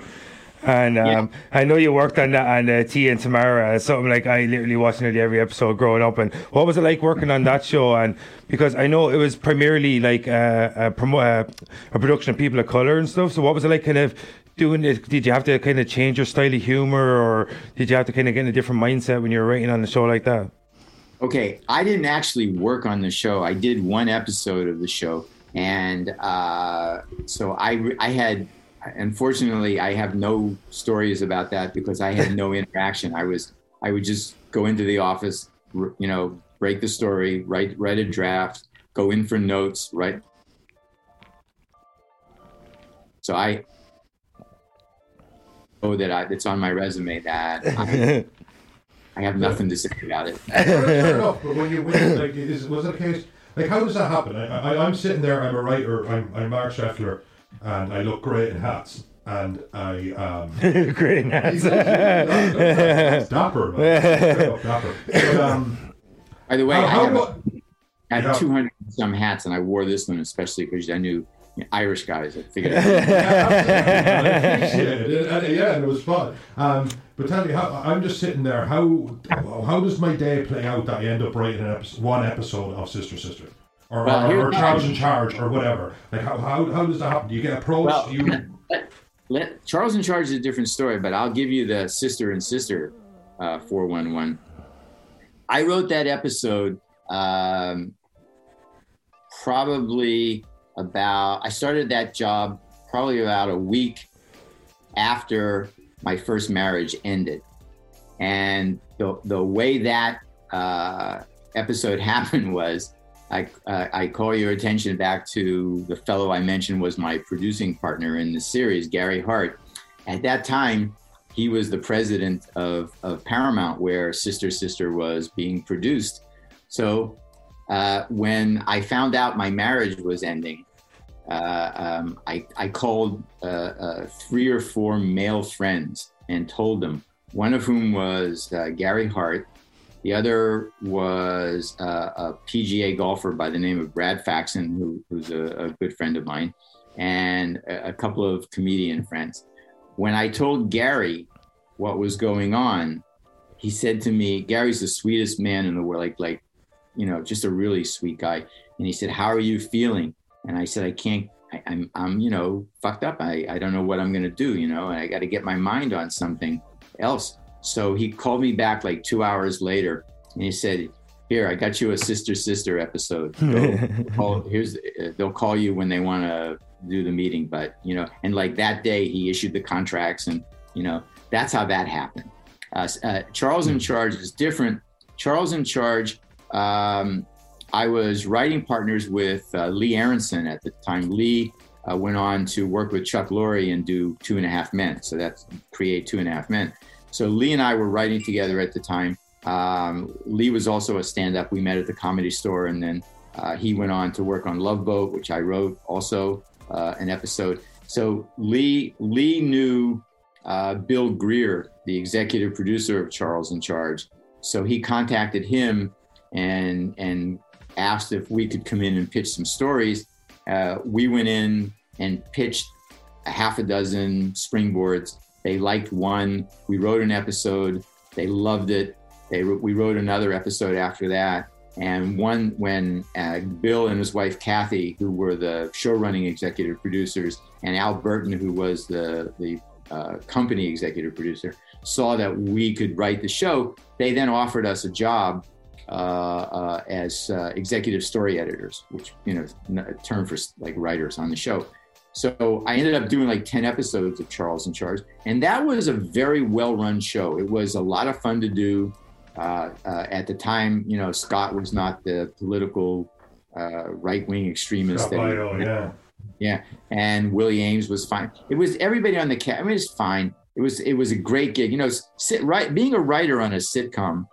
And um, yeah. I know you worked on that on uh, Tia and Tamera, something like I literally watched nearly every episode growing up. And what was it like working on that show? And because I know it was primarily like uh, a, promo- uh, a production of people of color and stuff. So what was it like, kind of doing it? Did you have to kind of change your style of humor, or did you have to kind of get in a different mindset when you were writing on a show like that?
Okay, I didn't actually work on the show. I did one episode of the show, and uh, so I I had unfortunately, I have no stories about that because I had no interaction. I was I would just go into the office, you know, break the story, write write a draft, go in for notes, write. So I know that I, it's on my resume that I, I have nothing to say about it.
Fair enough, but when you, when you like, is, was it a case like how does that happen? I, I, I'm sitting there, I'm a writer, I'm, I'm Marc Sheffler and I look great in hats. And I um,
great in hats.
dapper, man. dapper. But, um,
By the way, how, I, have, how, I had 200 some hats, and I wore this one especially because I knew Irish guys. I figured. yeah,
it. yeah, and it was fun. Um, but tell me, how, I'm just sitting there. How how does my day play out that I end up writing an episode, one episode of Sister Sister? Or, well, or, or Charles in Charge or whatever? Like how, how, how does that happen? Do you get approached? Well, you...
let, let, Charles in Charge is a different story, but I'll give you the sister and sister uh, 411. I wrote that episode um, probably about, I started that job probably about a week after my first marriage ended. And the, the way that uh, episode happened was I, uh, I call your attention back to the fellow I mentioned was my producing partner in the series, Garry Hart. At that time, he was the president of, of Paramount, where Sister Sister was being produced. So uh, when I found out my marriage was ending, uh, um, I, I, called uh, uh, three or four male friends and told them, one of whom was uh, Garry Hart, the other was uh, a PGA golfer by the name of Brad Faxon, who, who's a, a, good friend of mine, and a, a, couple of comedian friends. When I told Garry what was going on, he said to me, "Garry's the sweetest man in the world, like like, you know, just a really sweet guy." And he said, "How are you feeling?" And I said, "I can't. I, I'm I'm you know fucked up. I I don't know what I'm gonna do. You know, and I got to get my mind on something else." So he called me back like two hours later and he said, here, I got you a sister sister episode. call, here's they'll call you when they want to do the meeting, but you know, and like that day he issued the contracts, and you know that's how that happened. Uh, uh, Charles in Charge is different. Charles in Charge, um, I was writing partners with uh, Lee Aronson at the time. Lee uh, went on to work with Chuck Lorre and do Two and a Half Men, so that's create Two and a Half Men. So Lee and I were writing together at the time. Um, Lee was also a stand-up. We met at the Comedy Store, and then uh, he went on to work on Love Boat, which I wrote also uh, an episode. So Lee Lee knew uh, Bill Greer, the executive producer of Charles in Charge. So he contacted him and and asked if we could come in and pitch some stories. Uh, we went in and pitched a half a dozen springboards they liked one. We wrote an episode. They loved it. They we wrote another episode after that. And one when uh, Bill and his wife Kathy, who were the show running executive producers, and Al Burton, who was the the uh, company executive producer, saw that we could write the show. They then offered us a job uh, uh, as uh, executive story editors, which you know, a term for like writers on the show. So I ended up doing like 10 episodes of Charles in Charge. And that was a very well run show. It was a lot of fun to do. Uh, uh, at the time, you know, Scott was not the political uh, right wing extremist.
Scott that he, yeah.
Yeah. And Willie Aames was fine. It was everybody on the cast. I mean, it's fine. It was it was a great gig. You know, sit right being a writer on a sitcom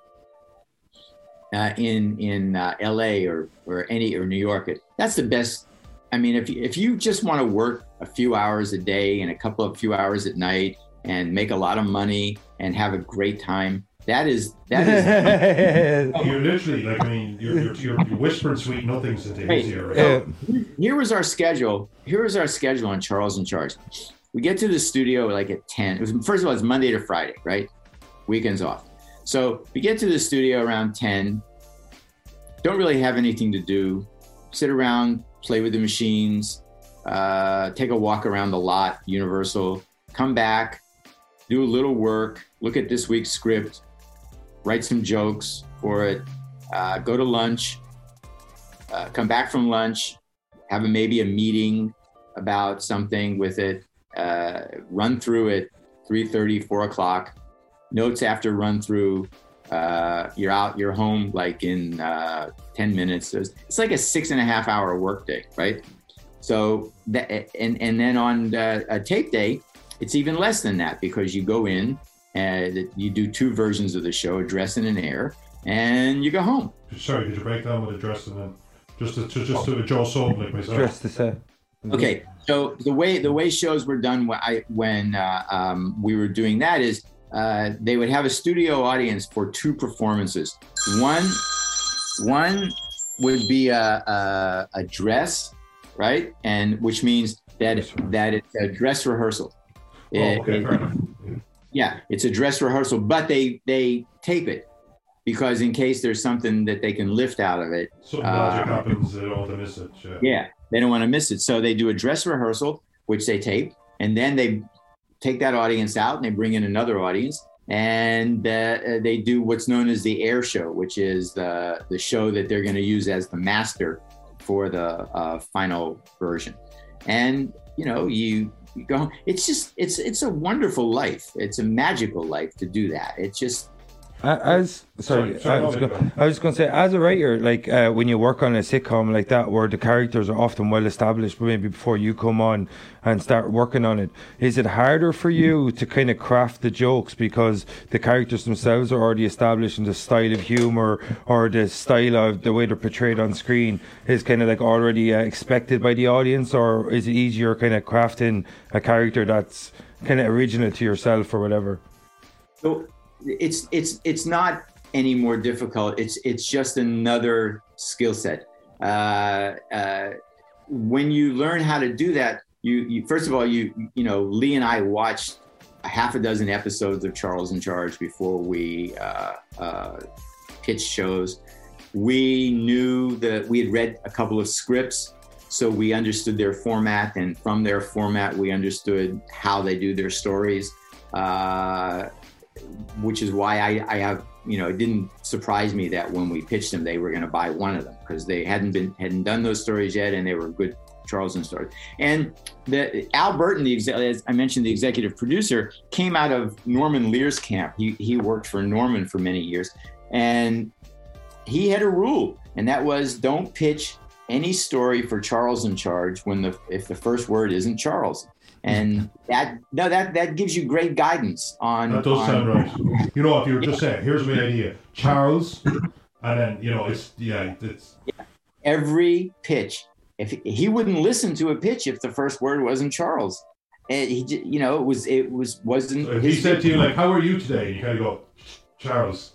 uh, in in uh, L.A. or or any or New York. That's the best I mean, if if you just want to work a few hours a day and a couple of few hours at night and make a lot of money and have a great time, that is that is.
You're literally like I mean, you're you're, you're whispering sweet nothings into his
Hey,
ear. Right?
Yeah.
here was our schedule. Here was our schedule on Charles in Charge. We get to the studio like at 10. It was, first of all, it's Monday to Friday, right? Weekends off. So we get to the studio around 10. Don't really have anything to do. Sit around, play with the machines, uh, take a walk around the lot, Universal, come back, do a little work, look at this week's script, write some jokes for it, uh, go to lunch, uh, come back from lunch, have a, maybe a meeting about something with it, uh, run through it 3.30, 4 o'clock, notes after run through, uh, you're out, you're home like in uh, 10 minutes. So it's, it's like a six and a half hour workday, right? So that, and, and then on uh, a tape day, it's even less than that because you go in and you do two versions of the show, a dress and an air, and you go home.
Sorry, could you break down what a dress and then just to, to just to Joe Sullivan like myself.
Dress to say.
Okay, so the way the way shows were done when I when uh, um, we were doing that is uh, they would have a studio audience for two performances. One one would be a, a, a dress, right, and which means that that it's a dress rehearsal.
Oh,
It-
okay,
it- yeah, it's a dress rehearsal, but they they tape it because in case there's something that they can lift out of it,
Something
Uh,
happens, they don't want to miss it. Yeah.
yeah, they don't want to miss it. So they do a dress rehearsal, which they tape, and then they take that audience out and they bring in another audience, and uh, they do what's known as the air show, which is the the show that they're going to use as the master for the uh, final version. And you know, you, you go. It's just it's it's a wonderful life. It's a magical life to do that. It's just
As sorry,
Sorry, sorry,
I, was
no,
go- I was going to say, as a writer, like uh, when you work on a sitcom like that, where the characters are often well established, maybe before you come on and start working on it, is it harder for you to kind of craft the jokes because the characters themselves are already established, and the style of humor or the style of the way they're portrayed on screen is kind of like already uh, expected by the audience, or is it easier kind of crafting a character that's kind of original to yourself or whatever?
So it's it's it's not any more difficult. It's it's just another skill set. Uh, uh, when you learn how to do that, you, you first of all you you know Lee and I watched a half a dozen episodes of Charles in Charge before we uh, uh, pitched shows. We knew that we had read a couple of scripts, so we understood their format, and from their format, we understood how they do their stories. Uh, which is why I, I have you know it didn't surprise me that when we pitched them they were going to buy one of them because they hadn't been hadn't done those stories yet and they were good Charleston stories. And the Al Burton the as I mentioned the executive producer came out of Norman Lear's camp. He he worked for Norman for many years and he had a rule and that was don't pitch any story for Charles in charge when the if the first word isn't Charles and that no that that gives you great guidance on
That does
on-
sound right. You know, if you were just saying, here's my idea, Charles, and then you know, it's yeah, it's
every pitch. If he wouldn't listen to a pitch if the first word wasn't Charles, and he, j- you know, it was it was wasn't
So if he said to you like, "How are you today?" and you kind of go, "Charles."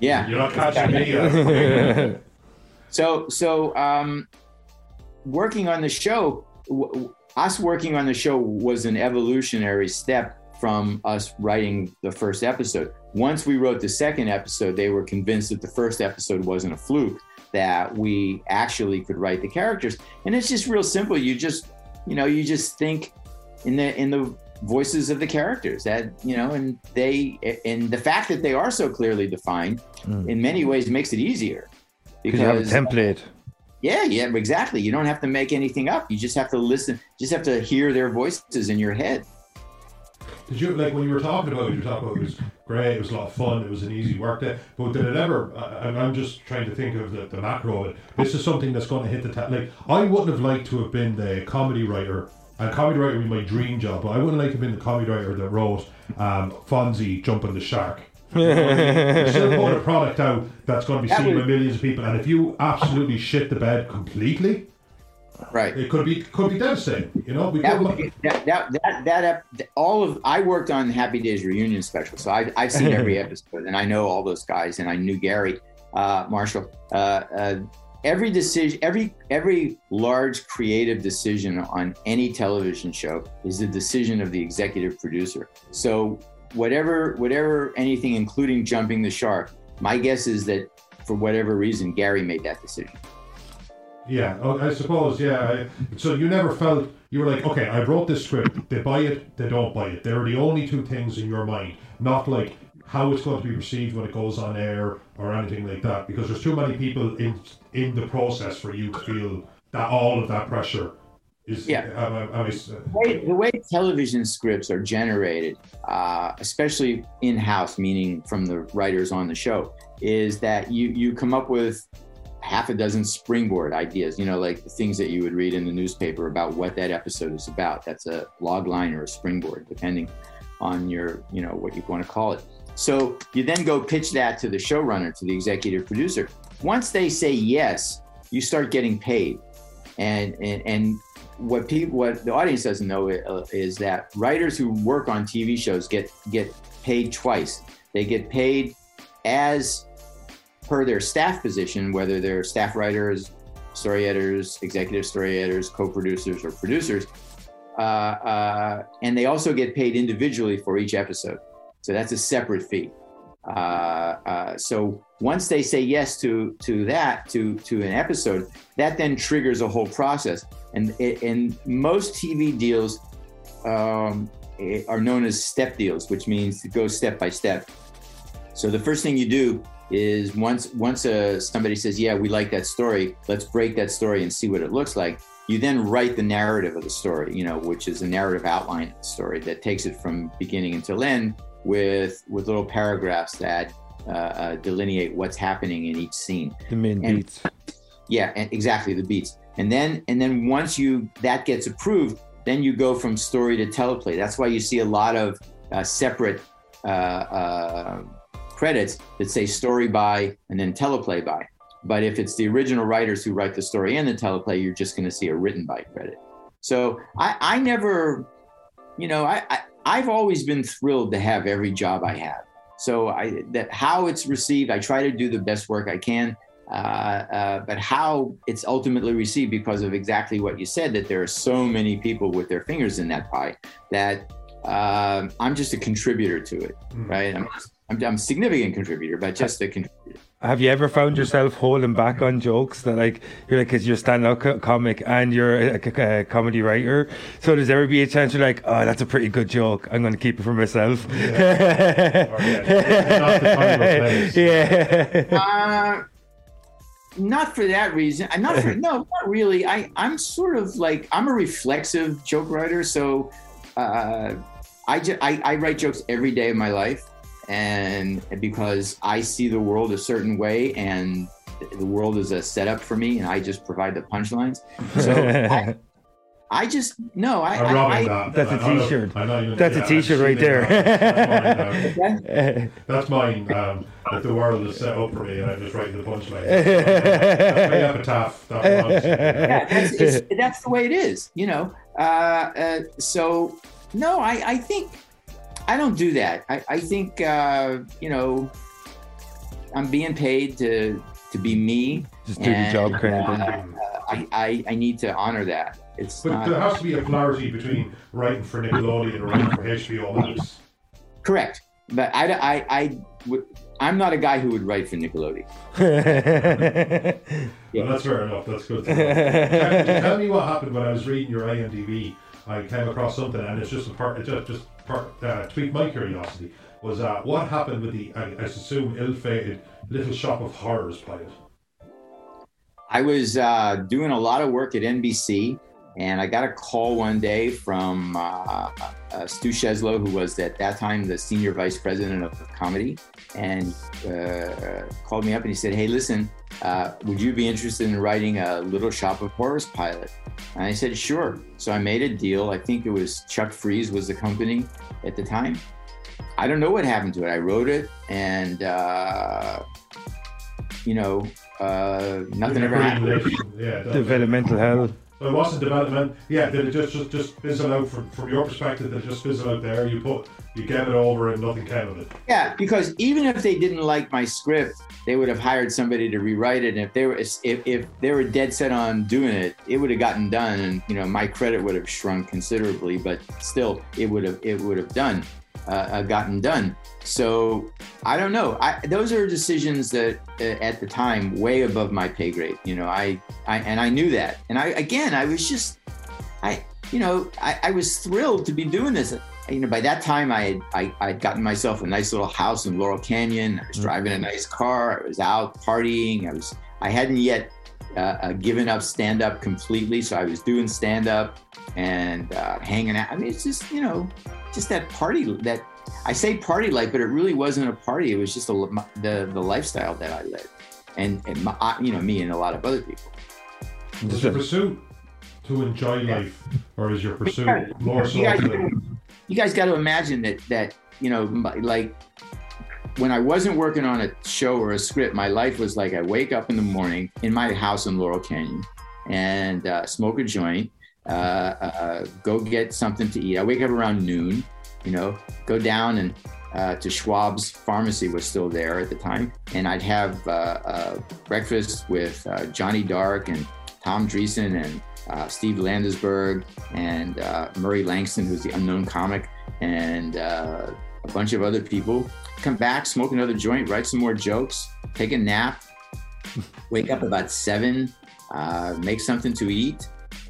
yeah.
You're not catching me.
So so um, working on the show, w- w- us working on the show was an evolutionary step from us writing the first episode. Once we wrote the second episode, they were convinced that the first episode wasn't a fluke, that we actually could write the characters. And it's just real simple. You just, you know, you just think in the in the voices of the characters that you know and they and the fact that they are so clearly defined
Mm.
in many ways makes it easier
Because you have a template.
Yeah, yeah, exactly. You don't have to make anything up. You just have to listen. Just have to hear their voices in your head.
Did you like when you were talking about it? You about it was great. It was a lot of fun. It was an easy work day. But did it ever? I, I'm- just trying to think of the, the macro of it. This is something that's going to hit the ta- like. I wouldn't have liked to have been the comedy writer. And comedy writer would be my dream job, but I wouldn't like to have been the comedy writer that wrote um, Fonzie jumping the shark. You still put a product out that's going to be
That
seen
was-
by millions of people, and if you absolutely shit the bed completely,
Right.
It could be could be devastating. You know, we
That
could,
would be, that, that, that, that, ep- all of, I worked on Happy Days reunion special. So I, I've seen every episode and I know all those guys and I knew Garry, uh, Marshall, uh, uh, every decision, every, every large creative decision on any television show is the decision of the executive producer. So whatever, whatever, anything, including jumping the shark, my guess is that for whatever reason, Garry made that decision.
Yeah, oh, I suppose. Yeah. So you never felt you were like, okay, I wrote this script. They buy it. They don't buy it. They're the only two things in your mind. Not like how it's going to be received when it goes on air or anything like that. Because there's too many people in in the process for you to feel that all of that pressure is.
Yeah.
I, I, I,
the way, the way television scripts are generated, uh, especially in house, meaning from the writers on the show, is that you you come up with half a dozen springboard ideas. You know, like the things that you would read in the newspaper about what that episode is about. That's a log line or a springboard, depending on your you know what you want to call it. So you then go pitch that to the showrunner, to the executive producer. Once they say yes, you start getting paid, and and, and what people what the audience doesn't know uh, is that writers who work on TV shows get get paid twice. They get paid as per their staff position, whether they're staff writers, story editors, executive story editors, co-producers, or producers, uh, uh, and they also get paid individually for each episode. So that's a separate fee. Uh, uh, so once they say yes to to that to to an episode, that then triggers a whole process. And and most TV deals um, are known as step deals, which means it goes step by step. So the first thing you do is once once uh, somebody says, "Yeah, we like that story. Let's break that story and see what it looks like." You then write the narrative of the story, you know, which is a narrative outline of the story that takes it from beginning until end with with little paragraphs that uh, uh, delineate what's happening in each scene.
The main
And-
beats.
Yeah, and exactly the beats. And then and then once you that gets approved, then you go from story to teleplay. That's why you see a lot of uh, separate uh, uh, credits that say story by and then teleplay by. But if it's the original writers who write the story and the teleplay, you're just going to see a written by credit. So I, I never, you know, I, I I've always been thrilled to have every job I have. So I that how it's received, I try to do the best work I can. Uh, uh, but how it's ultimately received because of exactly what you said that there are so many people with their fingers in that pie that um I'm just a contributor to it,
Mm.
right? I'm, I'm, I'm a significant contributor, but just a contributor.
Have you ever found yourself holding back on jokes that like you're like, cause you're a stand-up co- comic and you're a, a- a comedy writer? So does there ever be a chance you're like, oh, that's a pretty good joke. I'm going to keep it for myself.
Or, yeah, not the time or place.
yeah.
Uh, not for that reason. Uh, Not for no, not really. I I'm sort of like I'm a reflexive joke writer, so uh, I, ju- I I write jokes every day of my life, and because I see the world a certain way, and the world is a setup for me, and I just provide the punchlines. So I, I just no, I
I'm
I,
robbing
I,
that.
That's a
I- I know-
t-shirt.
I know you-
That's a
yeah, I've
t-shirt right there.
now. That's mine. um, That's mine. Um, that the world is set up for me, and I'm just writing the punchline. That's my epitaph. That belongs to me.
yeah, that's, that's the way it is, you know. Uh, uh, so, no, I, I think I don't do that. I, I think, uh, you know, I'm being paid to to be me.
Just do the
and,
job kind
uh, I, I, I need to honor that. It's
But
not
there has to be a polarity between writing for Nickelodeon and writing for HBO Max.
correct. But I, I, I would, I'm not a guy who would write for Nickelodeon.
Well, that's fair enough. That's good. Tell, tell me what happened when I was reading your IMDb. I came across something, and it's just a part. It just just uh, tweaked my curiosity. Was uh, what happened with the I, I assume ill-fated Little Shop of Horrors pilot?
I was uh, doing a lot of work at NBC, and I got a call one day from uh, uh, Stu Sheslow, who was at that time the senior vice president of comedy, and uh, called me up and he said, "Hey, listen, uh, would you be interested in writing a Little Shop of Horrors pilot?" And I said, "Sure." So I made a deal. I think it was Chuck Freeze was the company at the time. I don't know what happened to it. I wrote it, and uh, you know, uh, nothing ever happened.
Yeah,
Developmental hell.
It wasn't development. Yeah, did it just just just fizzle out from from your perspective? Did it just fizzle out there? You put you get it over and nothing came of it.
Yeah, because even if they didn't like my script, they would have hired somebody to rewrite it. And if they were if, if they were dead set on doing it, it would have gotten done, and you know my credit would have shrunk considerably. But still, it would have it would have done uh, uh, gotten done. So I don't know. I, those are decisions that at the time way above my pay grade. You know, I, I and I knew that. And I again, I was just, I you know, I, I was thrilled to be doing this. You know, by that time, I had I, I'd gotten myself a nice little house in Laurel Canyon. I was mm-hmm. driving a nice car. I was out partying. I was I hadn't yet uh, uh, given up stand up completely, so I was doing stand up and uh, hanging out. I mean, it's just you know, just that party that I say party life, but it really wasn't a party. It was just a, the the lifestyle that I led, and, and my, you know me and a lot of other people.
Is your pursuit to enjoy life, or is your pursuit more so? You guys,
you guys got to imagine that that you know like when I wasn't working on a show or a script, my life was like I wake up in the morning in my house in Laurel Canyon and uh, smoke a joint uh, uh, go get something to eat. I wake up around noon, you know, go down and uh, to Schwab's pharmacy was still there at the time, and I'd have uh, uh, breakfast with uh, Johnny Dark and Tom Dreesen and Steve Landesberg and Murray Langston, who's the unknown comic, and a bunch of other people. Come back, smoke another joint, write some more jokes, take a nap, wake up about seven, make something to eat,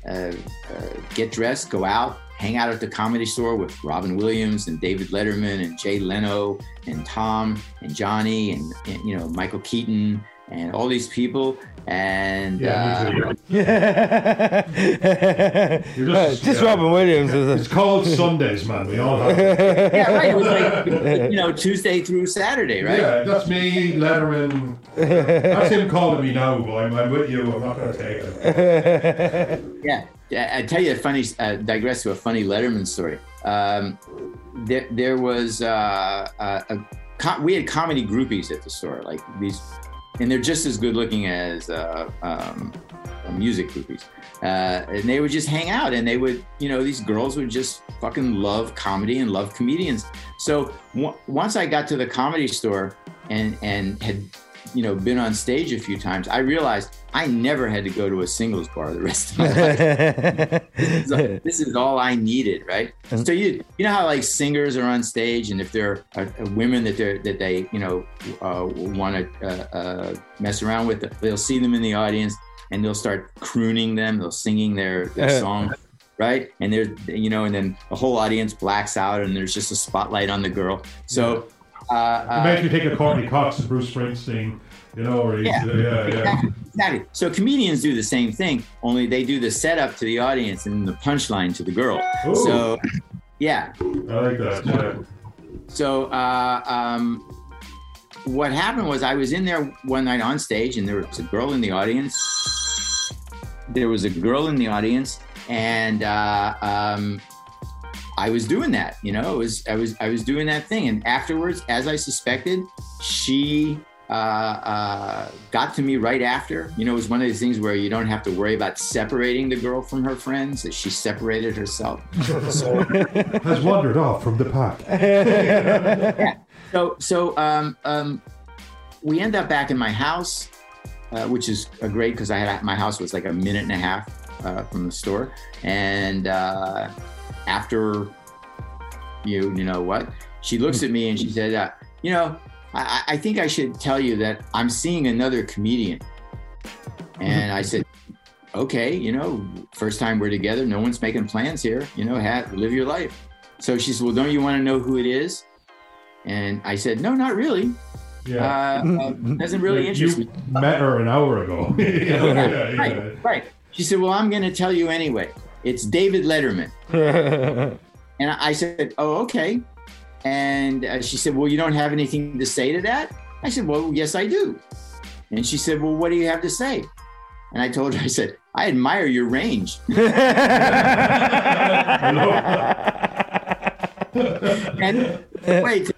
uh, uh, get dressed, go out, hang out at the comedy store with Robin Williams and David Letterman and Jay Leno and Tom and Johnny and, and you know Michael Keaton and all these people and yeah, uh,
just, just yeah. Robin Williams.
It's called Sundays, man. We all have.
yeah, right. It was like you know Tuesday through Saturday, right?
Yeah, that's me, Letterman. That's him calling me now, boy. I'm, I'm with you. I'm not going to take it.
yeah, I tell you a funny. Uh, digress to a funny Letterman story. Um, there, there was uh, a, a we had comedy groupies at the store, like these and they're just as good looking as uh, um, music groupies. Uh, and they would just hang out, and they would, you know, these girls would just fucking love comedy and love comedians. So w- once I got to the comedy store and and had you know been on stage a few times, I realized I never had to go to a singles bar the rest of my life. this, is, this, is, all I needed, right? So you you know how like singers are on stage, and if they're uh, women that they that they you know uh, want to uh, uh, mess around with, they'll see them in the audience and they'll start crooning them, they'll singing their, their song. Right, and there's you know, and then the whole audience blacks out, and there's just a spotlight on the girl. So
uh, uh, it makes me think of Courteney Cox and Bruce Springsteen, you know, or yeah, yeah, yeah.
Exactly, exactly. So comedians do the same thing, only they do the setup to the audience and the punchline to the girl. Ooh. So, yeah.
I like that. Yeah.
So, uh, um, what happened was I was in there one night on stage, and there was a girl in the audience. There was a girl in the audience, and uh, um, I was doing that, you know, was, I was I was doing that thing, and afterwards, as I suspected, she uh, uh, got to me right after. You know, it was one of these things where you don't have to worry about separating the girl from her friends, as she separated herself.
So, has wandered off from the pack.
yeah. So so um, um, we end up back in my house, uh, which is great because I had my house was like a minute and a half uh, from the store, and uh, after you, you know what? She looks at me and she said, uh, you know, I, I, think I should tell you that I'm seeing another comedian. And I said, okay, you know, first time we're together, no one's making plans here, you know, have, live your life. So she said, well, don't you want to know who it is? And I said, no, not really. Yeah. Uh, uh, doesn't really interest
you me. met her an hour ago. yeah,
yeah, yeah, right, right. She said, well, I'm going to tell you anyway. It's David Letterman. and I said, Oh, okay. And uh, she said, Well, you don't have anything to say to that? I said, Well, yes, I do. And she said, Well, what do you have to say? And I told her, I said, I admire your range. and wait, to,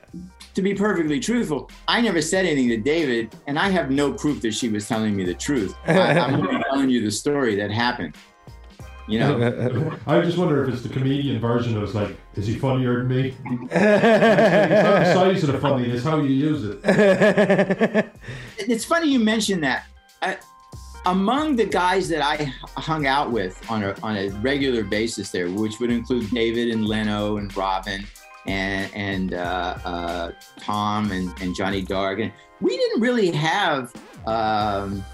to be perfectly truthful, I never said anything to David, and I have no proof that she was telling me the truth. I, am only telling you the story that happened. You know,
I just wonder if it's the comedian version of it's like, is he funnier than me? it's not the size of the funny, it's how you use it.
it's funny you mentioned that. I, among the guys that I hung out with on a on a regular basis there, which would include David and Leno and Robin and and uh, uh, Tom and, and Johnny Dark, and we didn't really have. Um,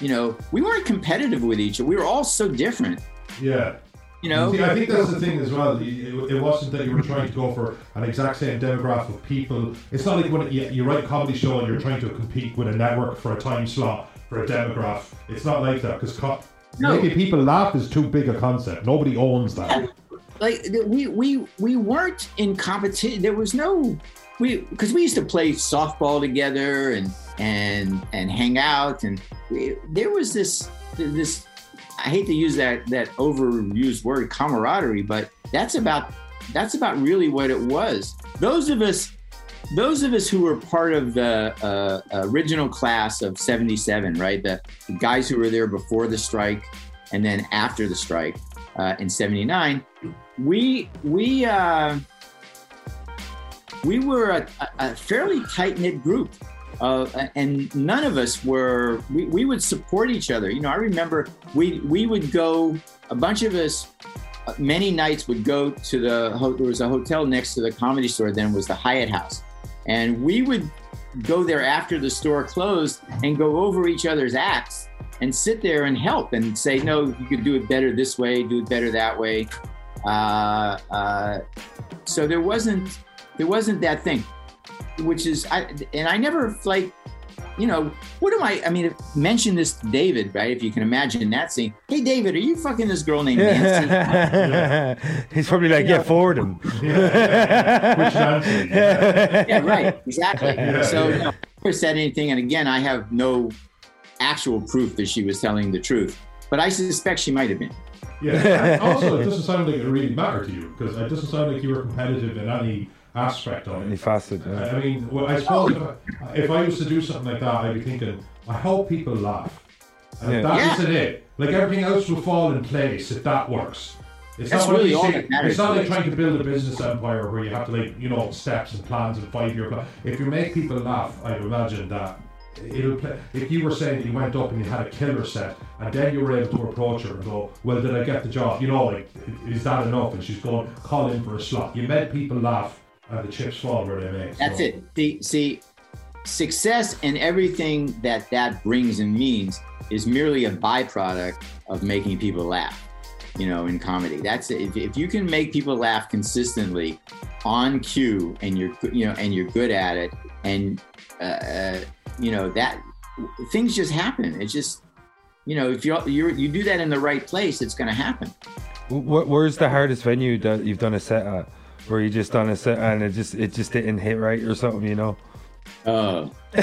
you know, we weren't competitive with each other. We were all so different.
Yeah.
You know,
See, I think that's the thing as well. It, it, wasn't that you were trying to go for an exact same demographic of people. It's not like when you, you write a comedy show and you're trying to compete with a network for a time slot for a demographic. It's not like that because co- no. making people laugh is too big a concept. Nobody owns that.
Like we we we weren't in competition. There was no we because we used to play softball together and and and hang out and we, there was this this I hate to use that that overused word camaraderie, but that's about that's about really what it was. Those of us those of us who were part of the uh, original class of 77 right the, the, guys who were there before the strike and then after the strike uh, in 79 we we uh, we were a, a fairly tight-knit group uh, and none of us were we, we would support each other. You know i remember we we would go a bunch of us uh, many nights would go to the there was a hotel next to the comedy store then was the hyatt house. And we would go there after the store closed and go over each other's acts and sit there and help and say no you could do it better this way do it better that way. Uh, uh, so there wasn't there wasn't that thing which is I and I never like you know, what am I? I mean, mention this to David, right? If you can imagine that scene. Hey, David, are you fucking this girl named Nancy?
He's probably like, you yeah, know, forward him.
yeah. yeah, right. Exactly. Yeah, so, yeah. never said anything. And again, I have no actual proof that she was telling the truth, but I suspect she might have been.
Yeah. also, it doesn't sound like it really mattered to you because it doesn't sound like you were competitive in any aspect of it.
Any facet.
Yeah. I mean, well, I suppose if I, if I was to do something like that, I'd be thinking, I hope people laugh. And yeah. that yeah. not it. Like everything else will fall in place if that works. It's That's not really all say, It's not like trying to build a business empire where you have to like you know steps and plans and five year plan. If you make people laugh, I'd imagine that it'll play. If you were saying that you went up and you had a killer set, and then you were able to approach her and go, "Well, did I get the job?" You know, like is that enough? And she's going, "Call in for a slot." You made people laugh and the chips fall where they may.
That's so. it. See, see, success and everything that that brings and means is merely a byproduct of making people laugh. You know, in comedy, that's it. If, if you can make people laugh consistently on cue, and you're you know, and you're good at it, and uh, uh you know that things just happen. It's just you know, if you you you do that in the right place, it's going to happen.
Where's the hardest venue that you've done a set at? Where you just on a set and it just it just didn't hit right or something, you know.
Oh.
oh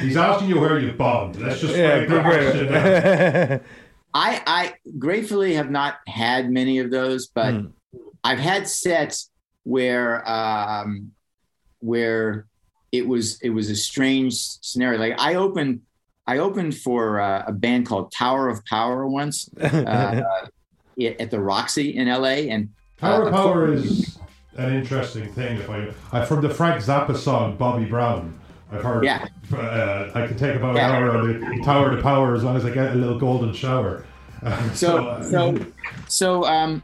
he's asking you where you bombed. Let's just yeah,
I I gratefully have not had many of those, but mm. I've had sets where um where it was it was a strange scenario. Like I opened I opened for uh, a band called Tower of Power once uh, at the Roxy in LA, and
Power uh, Power is an interesting thing. If I, I from the Frank Zappa song Bobby Brown, I've heard.
Yeah.
Uh, I can take about yeah. an hour on the Tower to Power as long as I get a little golden shower.
so so so, so um,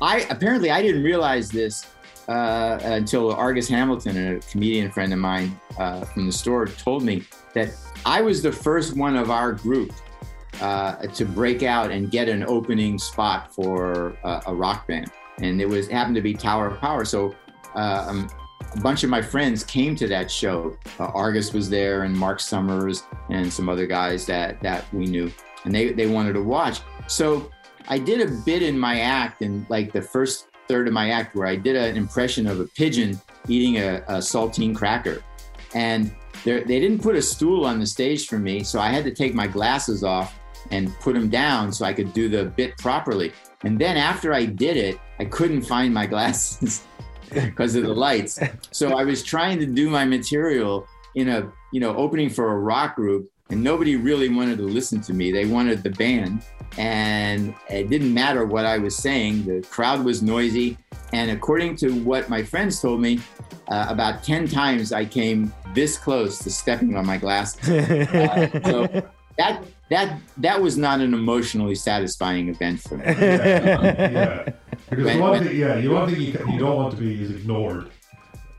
I apparently I didn't realize this uh, until Argus Hamilton, a comedian friend of mine uh, from the store, told me that I was the first one of our group uh, to break out and get an opening spot for uh, a rock band, and it was happened to be Tower of Power. So uh, um, a bunch of my friends came to that show. Uh, Argus was there, and Mark Summers, and some other guys that that we knew, and they they wanted to watch. So I did a bit in my act, and like the first third of my act, where I did an impression of a pigeon eating a, a saltine cracker, and they didn't put a stool on the stage for me, so I had to take my glasses off and put them down so I could do the bit properly. And then after I did it, I couldn't find my glasses because of the lights. So I was trying to do my material in a, you know, opening for a rock group and nobody really wanted to listen to me. They wanted the band, and it didn't matter what I was saying. The crowd was noisy, and according to what my friends told me, uh, about ten times I came this close to stepping on my glasses. Uh, so that that that was not an emotionally satisfying event for me.
yeah, yeah. Because
When-
the one
when-
thing, yeah, you one thing you, you don't want to be is ignored.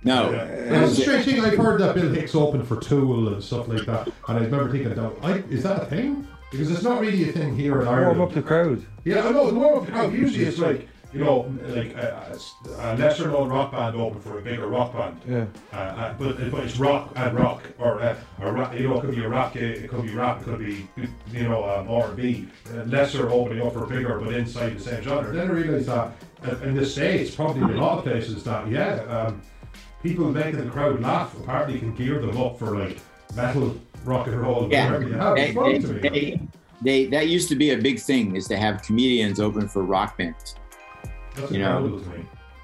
No,
Yeah. That's a strange thing. I've heard that Bill Hicks opened for Tool and stuff like that, and I remember thinking, that, I, is that a thing? Because it's not really a thing here in Ireland.
Warm up the crowd.
Yeah, I know. More of the crowd. Usually, it's like you know, like a, a lesser known rock band open for a bigger rock band.
Yeah.
Uh, uh, but, but it's rock and rock, or uh, a rock, you know, it could be a rock, it could be rap, it could be, you know, um, R&B, uh, lesser opening up for bigger, but inside the same genre. Then I realised that uh, in the States, probably in a lot of places, that, yeah, um, people making the crowd laugh apparently can gear them up for, like, metal, rock and roll,
Yeah.
whatever you have.
they,
It's funny
they,
to me.
they, they, that used to be a big thing is to have comedians open for rock bands.
That's
you know.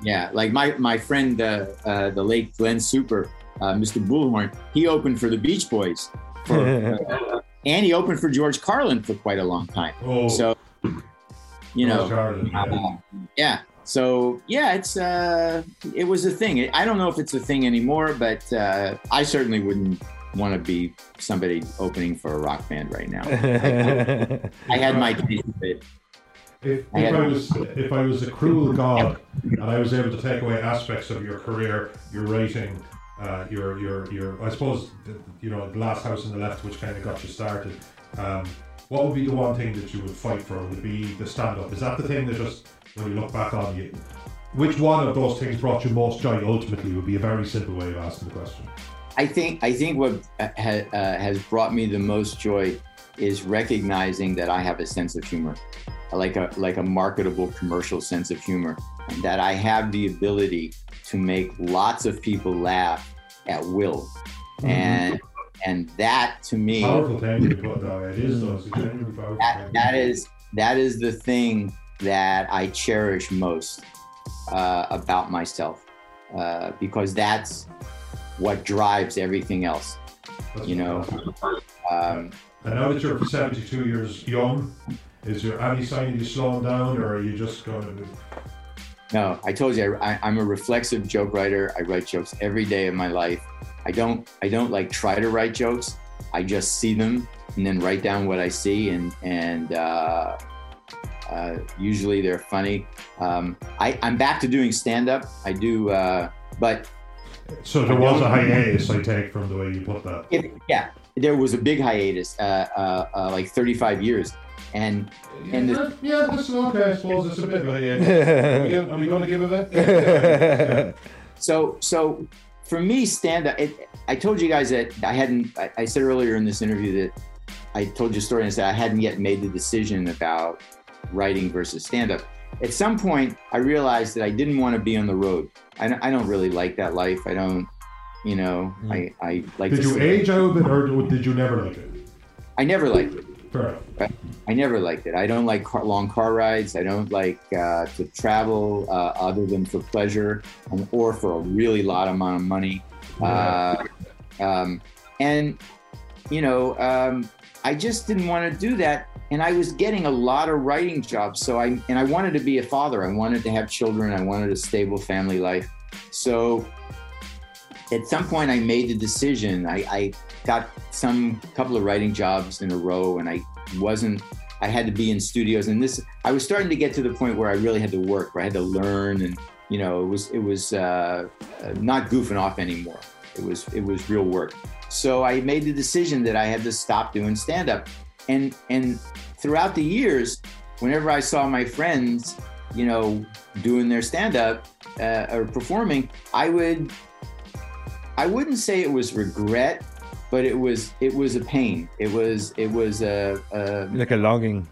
Yeah, like my my friend, uh, uh, the late Glenn Super, uh, Mr. Bullhorn, he opened for the Beach Boys, for, and he opened for George Carlin for quite a long time.
Oh,
So, you know,
Carlin, yeah.
uh, yeah. So yeah, it's uh, it was a thing. I don't know if it's a thing anymore, but uh, I certainly wouldn't want to be somebody opening for a rock band right now. I had my taste of it.
If,
I
if I was if I was a cruel god and I was able to take away aspects of your career, your writing, uh, your your your I suppose you know the last house on the left, which kind of got you started. Um, what would be the one thing that you would fight for? Would be the stand up? Is that the thing that just when you look back on you? Which one of those things brought you most joy? Ultimately, would be a very simple way of asking the question.
I think I think what uh, ha, uh, has brought me the most joy is recognizing that I have a sense of humor, like a like a marketable commercial sense of humor, that I have the ability to make lots of people laugh at will, and and that to me
Powerful thing you put that way. It is though. It's a genuinely powerful
that, is that is the thing that I cherish most uh, about myself, uh, because that's what drives everything else.
That's
you know. Um,
And now that you're 72 years young, is there any sign of you slowing down, or are you just going to?
No, I told you I, I'm a reflexive joke writer. I write jokes every day of my life. I don't I don't like try to write jokes. I just see them and then write down what I see, and and uh, uh, usually they're funny. Um, I, I'm back to doing stand up. I do, uh, but
So there was a hiatus, I take from the way you put that.
if, yeah, there was a big hiatus, uh, uh, uh, like 35 years, and And the-
yeah, that's okay. I suppose it's a bit of a. Uh, are we going to give it a?
So, so for me, stand up. It, I told you guys that I hadn't. I, I said earlier in this interview that I told you a story and said I hadn't yet made the decision about writing versus stand up. At some point, I realized that I didn't want to be on the road. I, don't- I don't really like that life. I don't, you know, hmm. I, I like.
Did
to
you age out of it, or did you never like it?
I never liked it. I never liked it. I don't like car, long car rides. I don't like uh, to travel uh, other than for pleasure and, or for a really lot amount of money. Uh, um, and you know, um, I just didn't want to do that. And I was getting a lot of writing jobs. So I and I wanted to be a father. I wanted to have children. I wanted a stable family life. So at some point, I made the decision. I, I got some couple of writing jobs in a row, and I wasn't. I had to be in studios, and this. I was starting to get to the point where I really had to work, where I had to learn, and you know, it was it was uh, uh, not goofing off anymore. It was it was real work. So I made the decision that I had to stop doing stand up, and and throughout the years, whenever I saw my friends, you know, doing their stand up uh, or performing, I would I wouldn't say it was regret, but it was it was a pain. It was it was a a,
like a longing.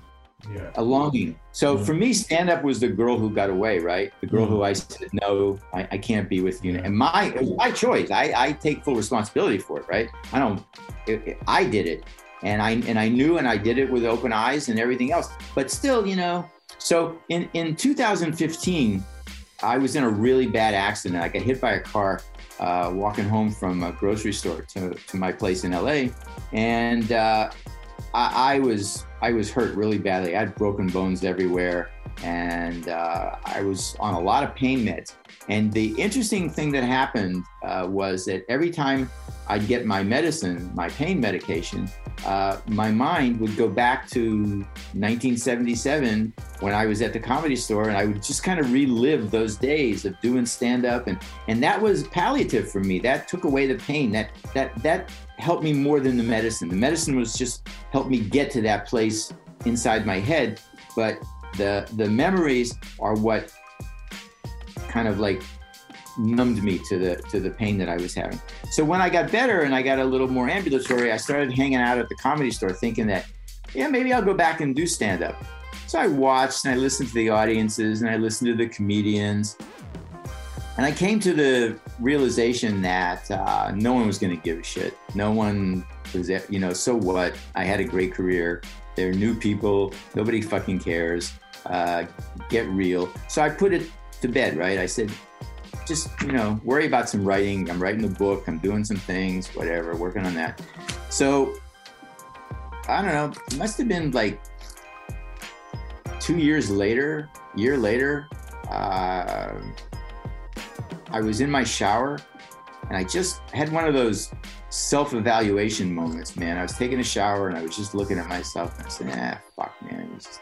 Yeah.
a longing. So for me, stand up was the girl who got away, right? The girl who mm-hmm. I said no, I, I can't be with you. And my it was my choice. I, I take full responsibility for it, right? I don't. It, it- I did it, and I and I knew, and I did it with open eyes and everything else. But still, you know. So in in 2015, I was in a really bad accident. I got hit by a car uh, walking home from a grocery store to, to my place in LA, and uh, I, I, was I was hurt really badly. I had broken bones everywhere, and uh, I was on a lot of pain meds. And the interesting thing that happened uh, was that every time I'd get my medicine, my pain medication, uh, my mind would go back to 1977 when I was at the comedy store, and I would just kind of relive those days of doing stand up, and and that was palliative for me. That took away the pain. That that that helped me more than the medicine. The medicine was just helped me get to that place inside my head, but the the memories are what kind of like numbed me to the to the pain that I was having. So when I got better and I got a little more ambulatory, I started hanging out at the comedy store thinking that, yeah, maybe I'll go back and do stand up. So I watched and I listened to the audiences and I listened to the comedians. And I came to the realization that uh, no one was going to give a shit. No one was, you know, so what? I had a great career. There are new people. Nobody fucking cares. Uh, get real. So I put it to bed, right? I said, just you know worry about some writing. I'm writing a book. I'm doing some things whatever working on that. So i don't know it must have been like two years later year later uh, i was in my shower and i just had one of those self-evaluation moments man. I was taking a shower and i was just looking at myself and i said ah fuck man just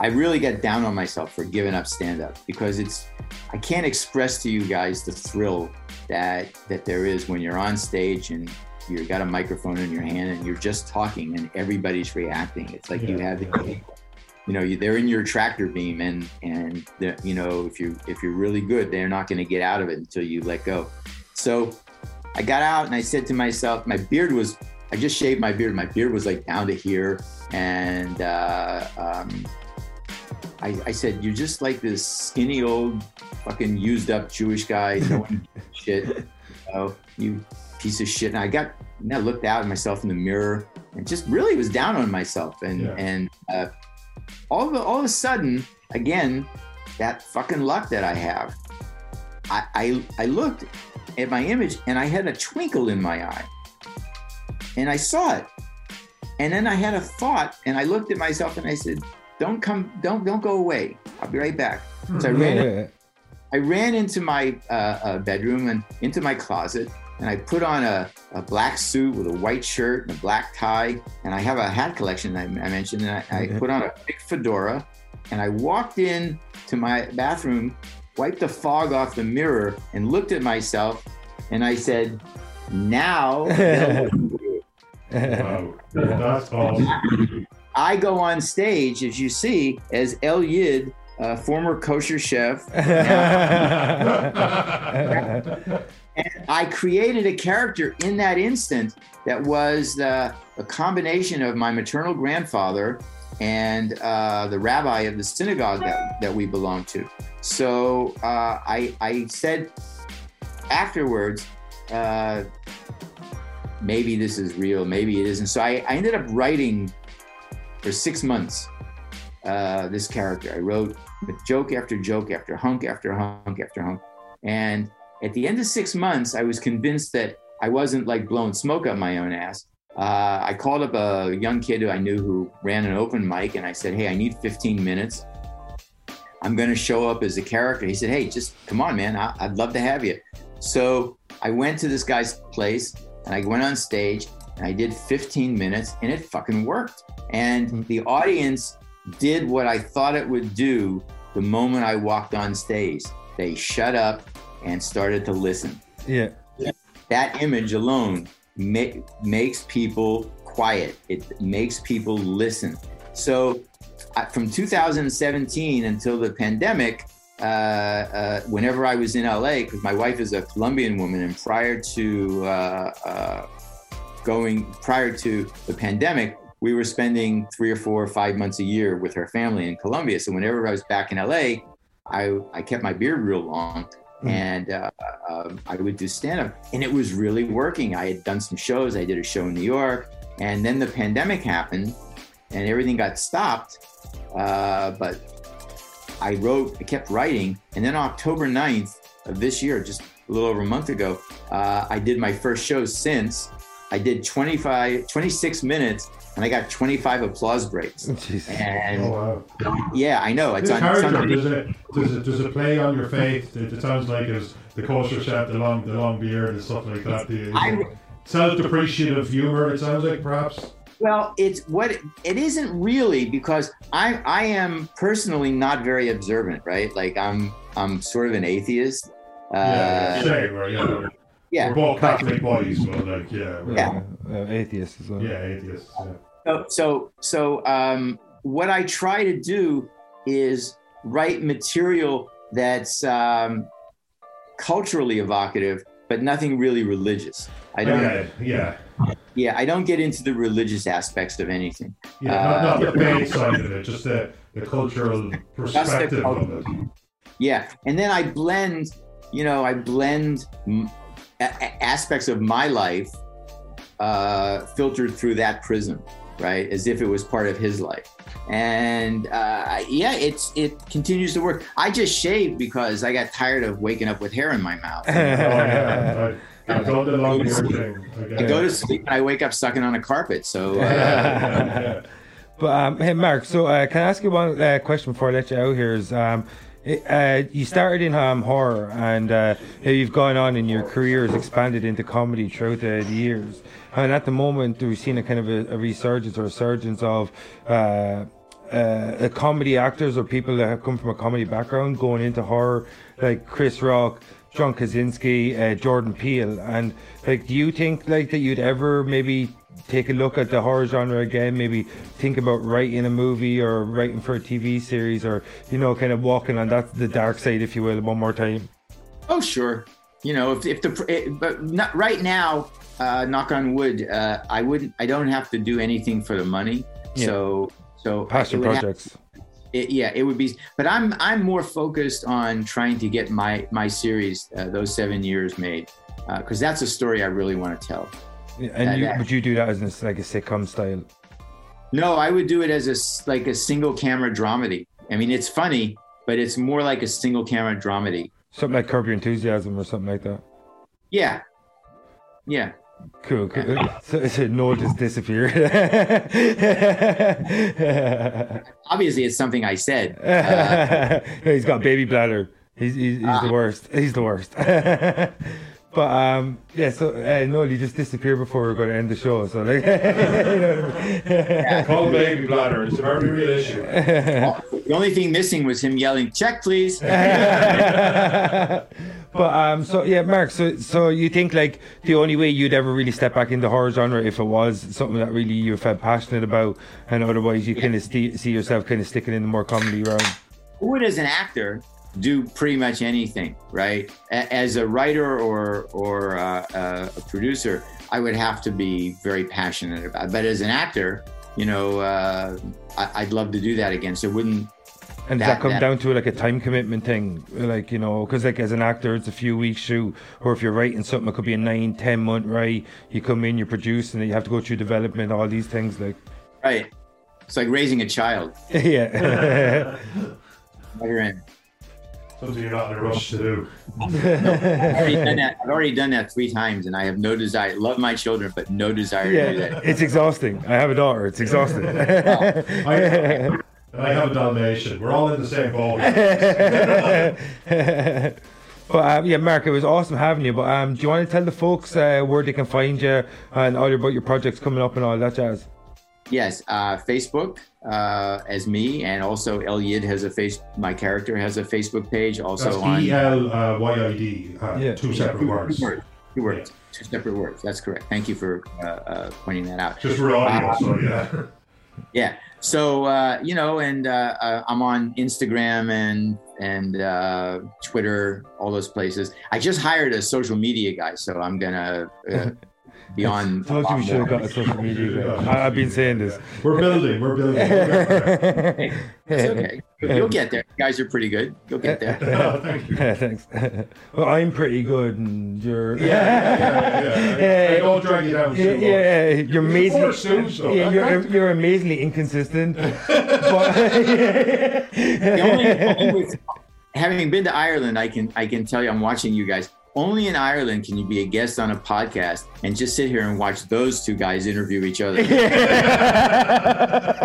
I really get down on myself for giving up stand up because it's I can't express to you guys the thrill that that there is when you're on stage and you've got a microphone in your hand and you're just talking and everybody's reacting. It's like yeah. you have the, you know, they're in your tractor beam and and you know if you if you're really good, they're not going to get out of it until you let go. So I got out and I said to myself, my beard was I just shaved my beard. My beard was like down to here, and uh, um, I, I, said, "You're just like this skinny old, fucking used up Jewish guy. No one shit, you, know, you piece of shit." And I got, and I looked out at myself in the mirror and just really was down on myself. And yeah. and uh, all of all of a sudden, again, that fucking luck that I have. I, I, I looked at my image and I had a twinkle in my eye, and I saw it. And then I had a thought, and I looked at myself and I said, don't come, don't don't go away. I'll be right back. So I ran, I ran into my uh, uh, bedroom and into my closet, and I put on a, a, black suit with a white shirt and a black tie, and I have a hat collection I, I mentioned, and I, I put on a big fedora, and I walked in to my bathroom, wiped the fog off the mirror, and looked at myself, and I said, "Now." wow, that's awesome. I go on stage, as you see, as El Yid, uh, former kosher chef. and I created a character in that instant that was uh, a combination of my maternal grandfather and uh, the rabbi of the synagogue that, that we belong to. So uh, I, I said afterwards, uh, maybe this is real, maybe it isn't. So I, I ended up writing for six months uh, this character. I wrote joke after joke after hunk after hunk after hunk. And at the end of six months, I was convinced that I wasn't like blowing smoke up my own ass. Uh, I called up a young kid who I knew who ran an open mic and I said, Hey, I need 15 minutes. I'm going to show up as a character. He said, Hey, just come on, man. I- I'd love to have you. So I went to this guy's place and I went on stage and I did 15 minutes and it fucking worked. And mm-hmm. the audience did what I thought it would do the moment I walked on stage. They shut up and started to listen.
Yeah.
That image alone ma- makes people quiet, it makes people listen. So, uh, from 2017 until the pandemic, uh, uh, whenever I was in LA, because my wife is a Colombian woman, and prior to uh, uh going prior to the pandemic, we were spending three or four or five months a year with her family in Colombia. So whenever I was back in LA, I, I kept my beard real long mm. and uh, uh, I would do stand up. And it was really working. I had done some shows. I did a show in New York. And then the pandemic happened and everything got stopped. Uh, but I wrote, I kept writing. And then October 9th of this year, just a little over a month ago, uh, I did my first show since. I did 25, 26 minutes, and I got 25 applause breaks.
Jeez.
And
Oh wow!
yeah, I know it's
This
on. It's
character
on
does it does it does it play on your faith? It, it sounds like it's the kosher chef, the long the long beard and stuff like that. The,
I-
self-depreciative humor. It sounds like perhaps.
Well, it's what it, it isn't really because I I am personally not very observant, right? Like I'm I'm sort of an atheist. Uh,
yeah, same. Or, yeah,
yeah.
we're both Catholic boys, but like yeah, we're-
Yeah.
Uh, atheist as well.
yeah, atheists. Yeah.
So so so um, what I try to do is write material that's um, culturally evocative, but nothing really religious. I don't.
Okay, yeah,
Yeah, I don't get into the religious aspects of anything.
yeah, not, not
Uh,
the faith side of it, just the, the cultural perspective of it.
Yeah, and then I blend, you know, I blend m- a- a- aspects of my life uh, filtered through that prism, right? As if it was part of his life. And uh, yeah, it's it continues to work. I just shaved because I got tired of waking up with hair in my mouth.
Oh, yeah, I, I've done the long beard.
I go to sleep and I wake up sucking on a carpet. So uh,
But um, hey, Marc. So uh, can I ask you one uh, question before I let you out? Here is um, it, uh, you started in um, horror, and uh, you've gone on, and your career has expanded into comedy throughout the, years. And at the moment, we've seen a kind of a, a resurgence or a surgence of. Uh, uh, comedy actors or people that have come from a comedy background going into horror, like Chris Rock, John Krasinski, uh, Jordan Peele, and like, do you think like that you'd ever maybe take a look at the horror genre again? Maybe think about writing a movie or writing for a TV series, or you know, kind of walking on that the dark side, if you will, one more time.
Oh, sure. You know, if, if the it, but not right now, uh, knock on wood, uh, I wouldn't. I don't have to do anything for the money.
Yeah.
So so
Passion
would have-
projects.
it, yeah, it would be. But I'm I'm more focused on trying to get my my series uh, those seven years made because that's a story I really want to tell.
Yeah, and you, would you do that as a, like a sitcom style?
No, I would do it as a like a single camera dramedy. I mean, it's funny, but it's more like a single camera dramedy.
Something like Curb Your Enthusiasm or something like that.
Yeah, yeah.
Cool. cool. So, so Noel just disappeared.
Obviously, it's something I said. Uh,
he's got baby bladder. He's he's, he's the worst. He's the worst. But um, yeah. So uh, Noel, you just disappeared before we are going to end the show. So like, you know what I mean?
Call baby bladder. It's a very real issue.
the only thing missing was him yelling, "Check, please."
but um, so yeah, Marc. So so you think like the only way you'd ever really step back into horror genre if it was something that really you felt passionate about, and otherwise you kind of st- see yourself kind of sticking in the more comedy realm.
would as an actor do pretty much anything right A- as a writer or or uh, uh, a producer i would have to be very passionate about it. but as an actor you know uh, I- i'd love to do that again so it wouldn't
And does
That-
that come
that-
down to like a time commitment thing? Like, you know, because like as an actor, it's a few weeks shoot, or if you're writing something, it could be a nine, ten month write. You come in, you produce, and then you have to go through development, all these things. Like,
right it's like raising a child
yeah.
Never end.
Something you're not in a rush to do.
I've already done that i've already done that three times and i have no desire love my children but no desire to do
yeah,
that
it's exhausting. I have a daughter. It's exhausting.
I, I have a Dalmatian. We're all in the same boat.
but um, yeah, Marc, it was awesome having you. But um, do you want to tell the folks uh, where they can find you and all about your projects coming up and all that jazz?
Yes, uh, Facebook uh, as me, and also El Yid has a face. My character has a Facebook page. Also
That's
on
E L uh, Y I D. uh,
Yeah.
Two separate words.
Two words. Two words. Two separate words. That's correct. Thank you for uh, uh, pointing that out.
Just for audio, so yeah.
Yeah. So uh, you know, and uh, uh, I'm on Instagram and and uh, Twitter, all those places. I just hired a social media guy, so I'm gonna uh, be on.
Told you we should have got a social media. guy. I, I've been saying this.
We're building. We're building. We're
It's okay. You'll get there. You guys are pretty good. You'll get there.
oh, thank you.
Yeah, thanks. well, I'm pretty good, and you're.
Yeah, yeah, yeah. I, I don't drag you down.
Yeah,
too much.
yeah, you're amazing.
Four suits, though.
Yeah, you're, you're amazingly inconsistent. but
The only, only having been to Ireland, I can I can tell you, I'm watching you guys. Only in Ireland can you be a guest on a podcast and just sit here and watch those two guys interview each other.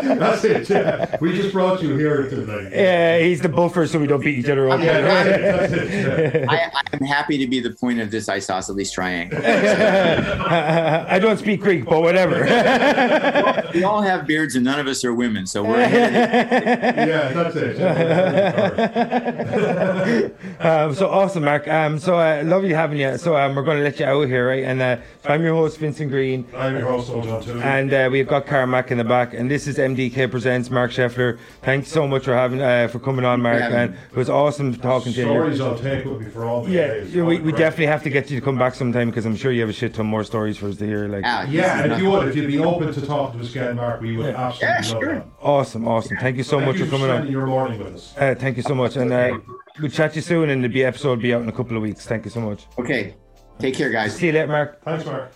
That's it. Yeah. We just brought you here tonight.
Yeah, he's the buffer so we don't beat each other up.
Yeah, that's it. Yeah.
I, I'm happy to be the point of this isosceles triangle.
I don't speak Greek, but whatever.
we all have beards and none of us are women, so we're ahead of the-
Yeah, that's it. Yeah.
um, so awesome, Marc. Um, so uh, lovely having you. So um, we're going to let you out here, right? And uh, so I'm your host, Vincent Green.
I'm your host, John too.
And uh, we've got Carmack in the back, and this is MDK presents Marc Sheffler. Thanks so much for having uh, for coming on, Marc.
having
And it was awesome talking to you.
Stories I'll take with me for all the
Yeah,
days.
yeah, we, we definitely have to get you to come back sometime because I'm sure you have a shit ton more stories for us to hear. Like,
Ah,
Yeah, and if you would, if you'd be open to talking to us again, Marc, we would absolutely
Yeah,
love
sure.
that.
awesome, awesome. Thank you so
Thank
much
you
for coming
spending
on.
your morning with us.
Uh, thank you so much, and uh, we'll chat to you soon. And the episode will be out in a couple of weeks. Thank you so much.
Okay, take care, guys.
See you later, Marc.
Thanks, Marc.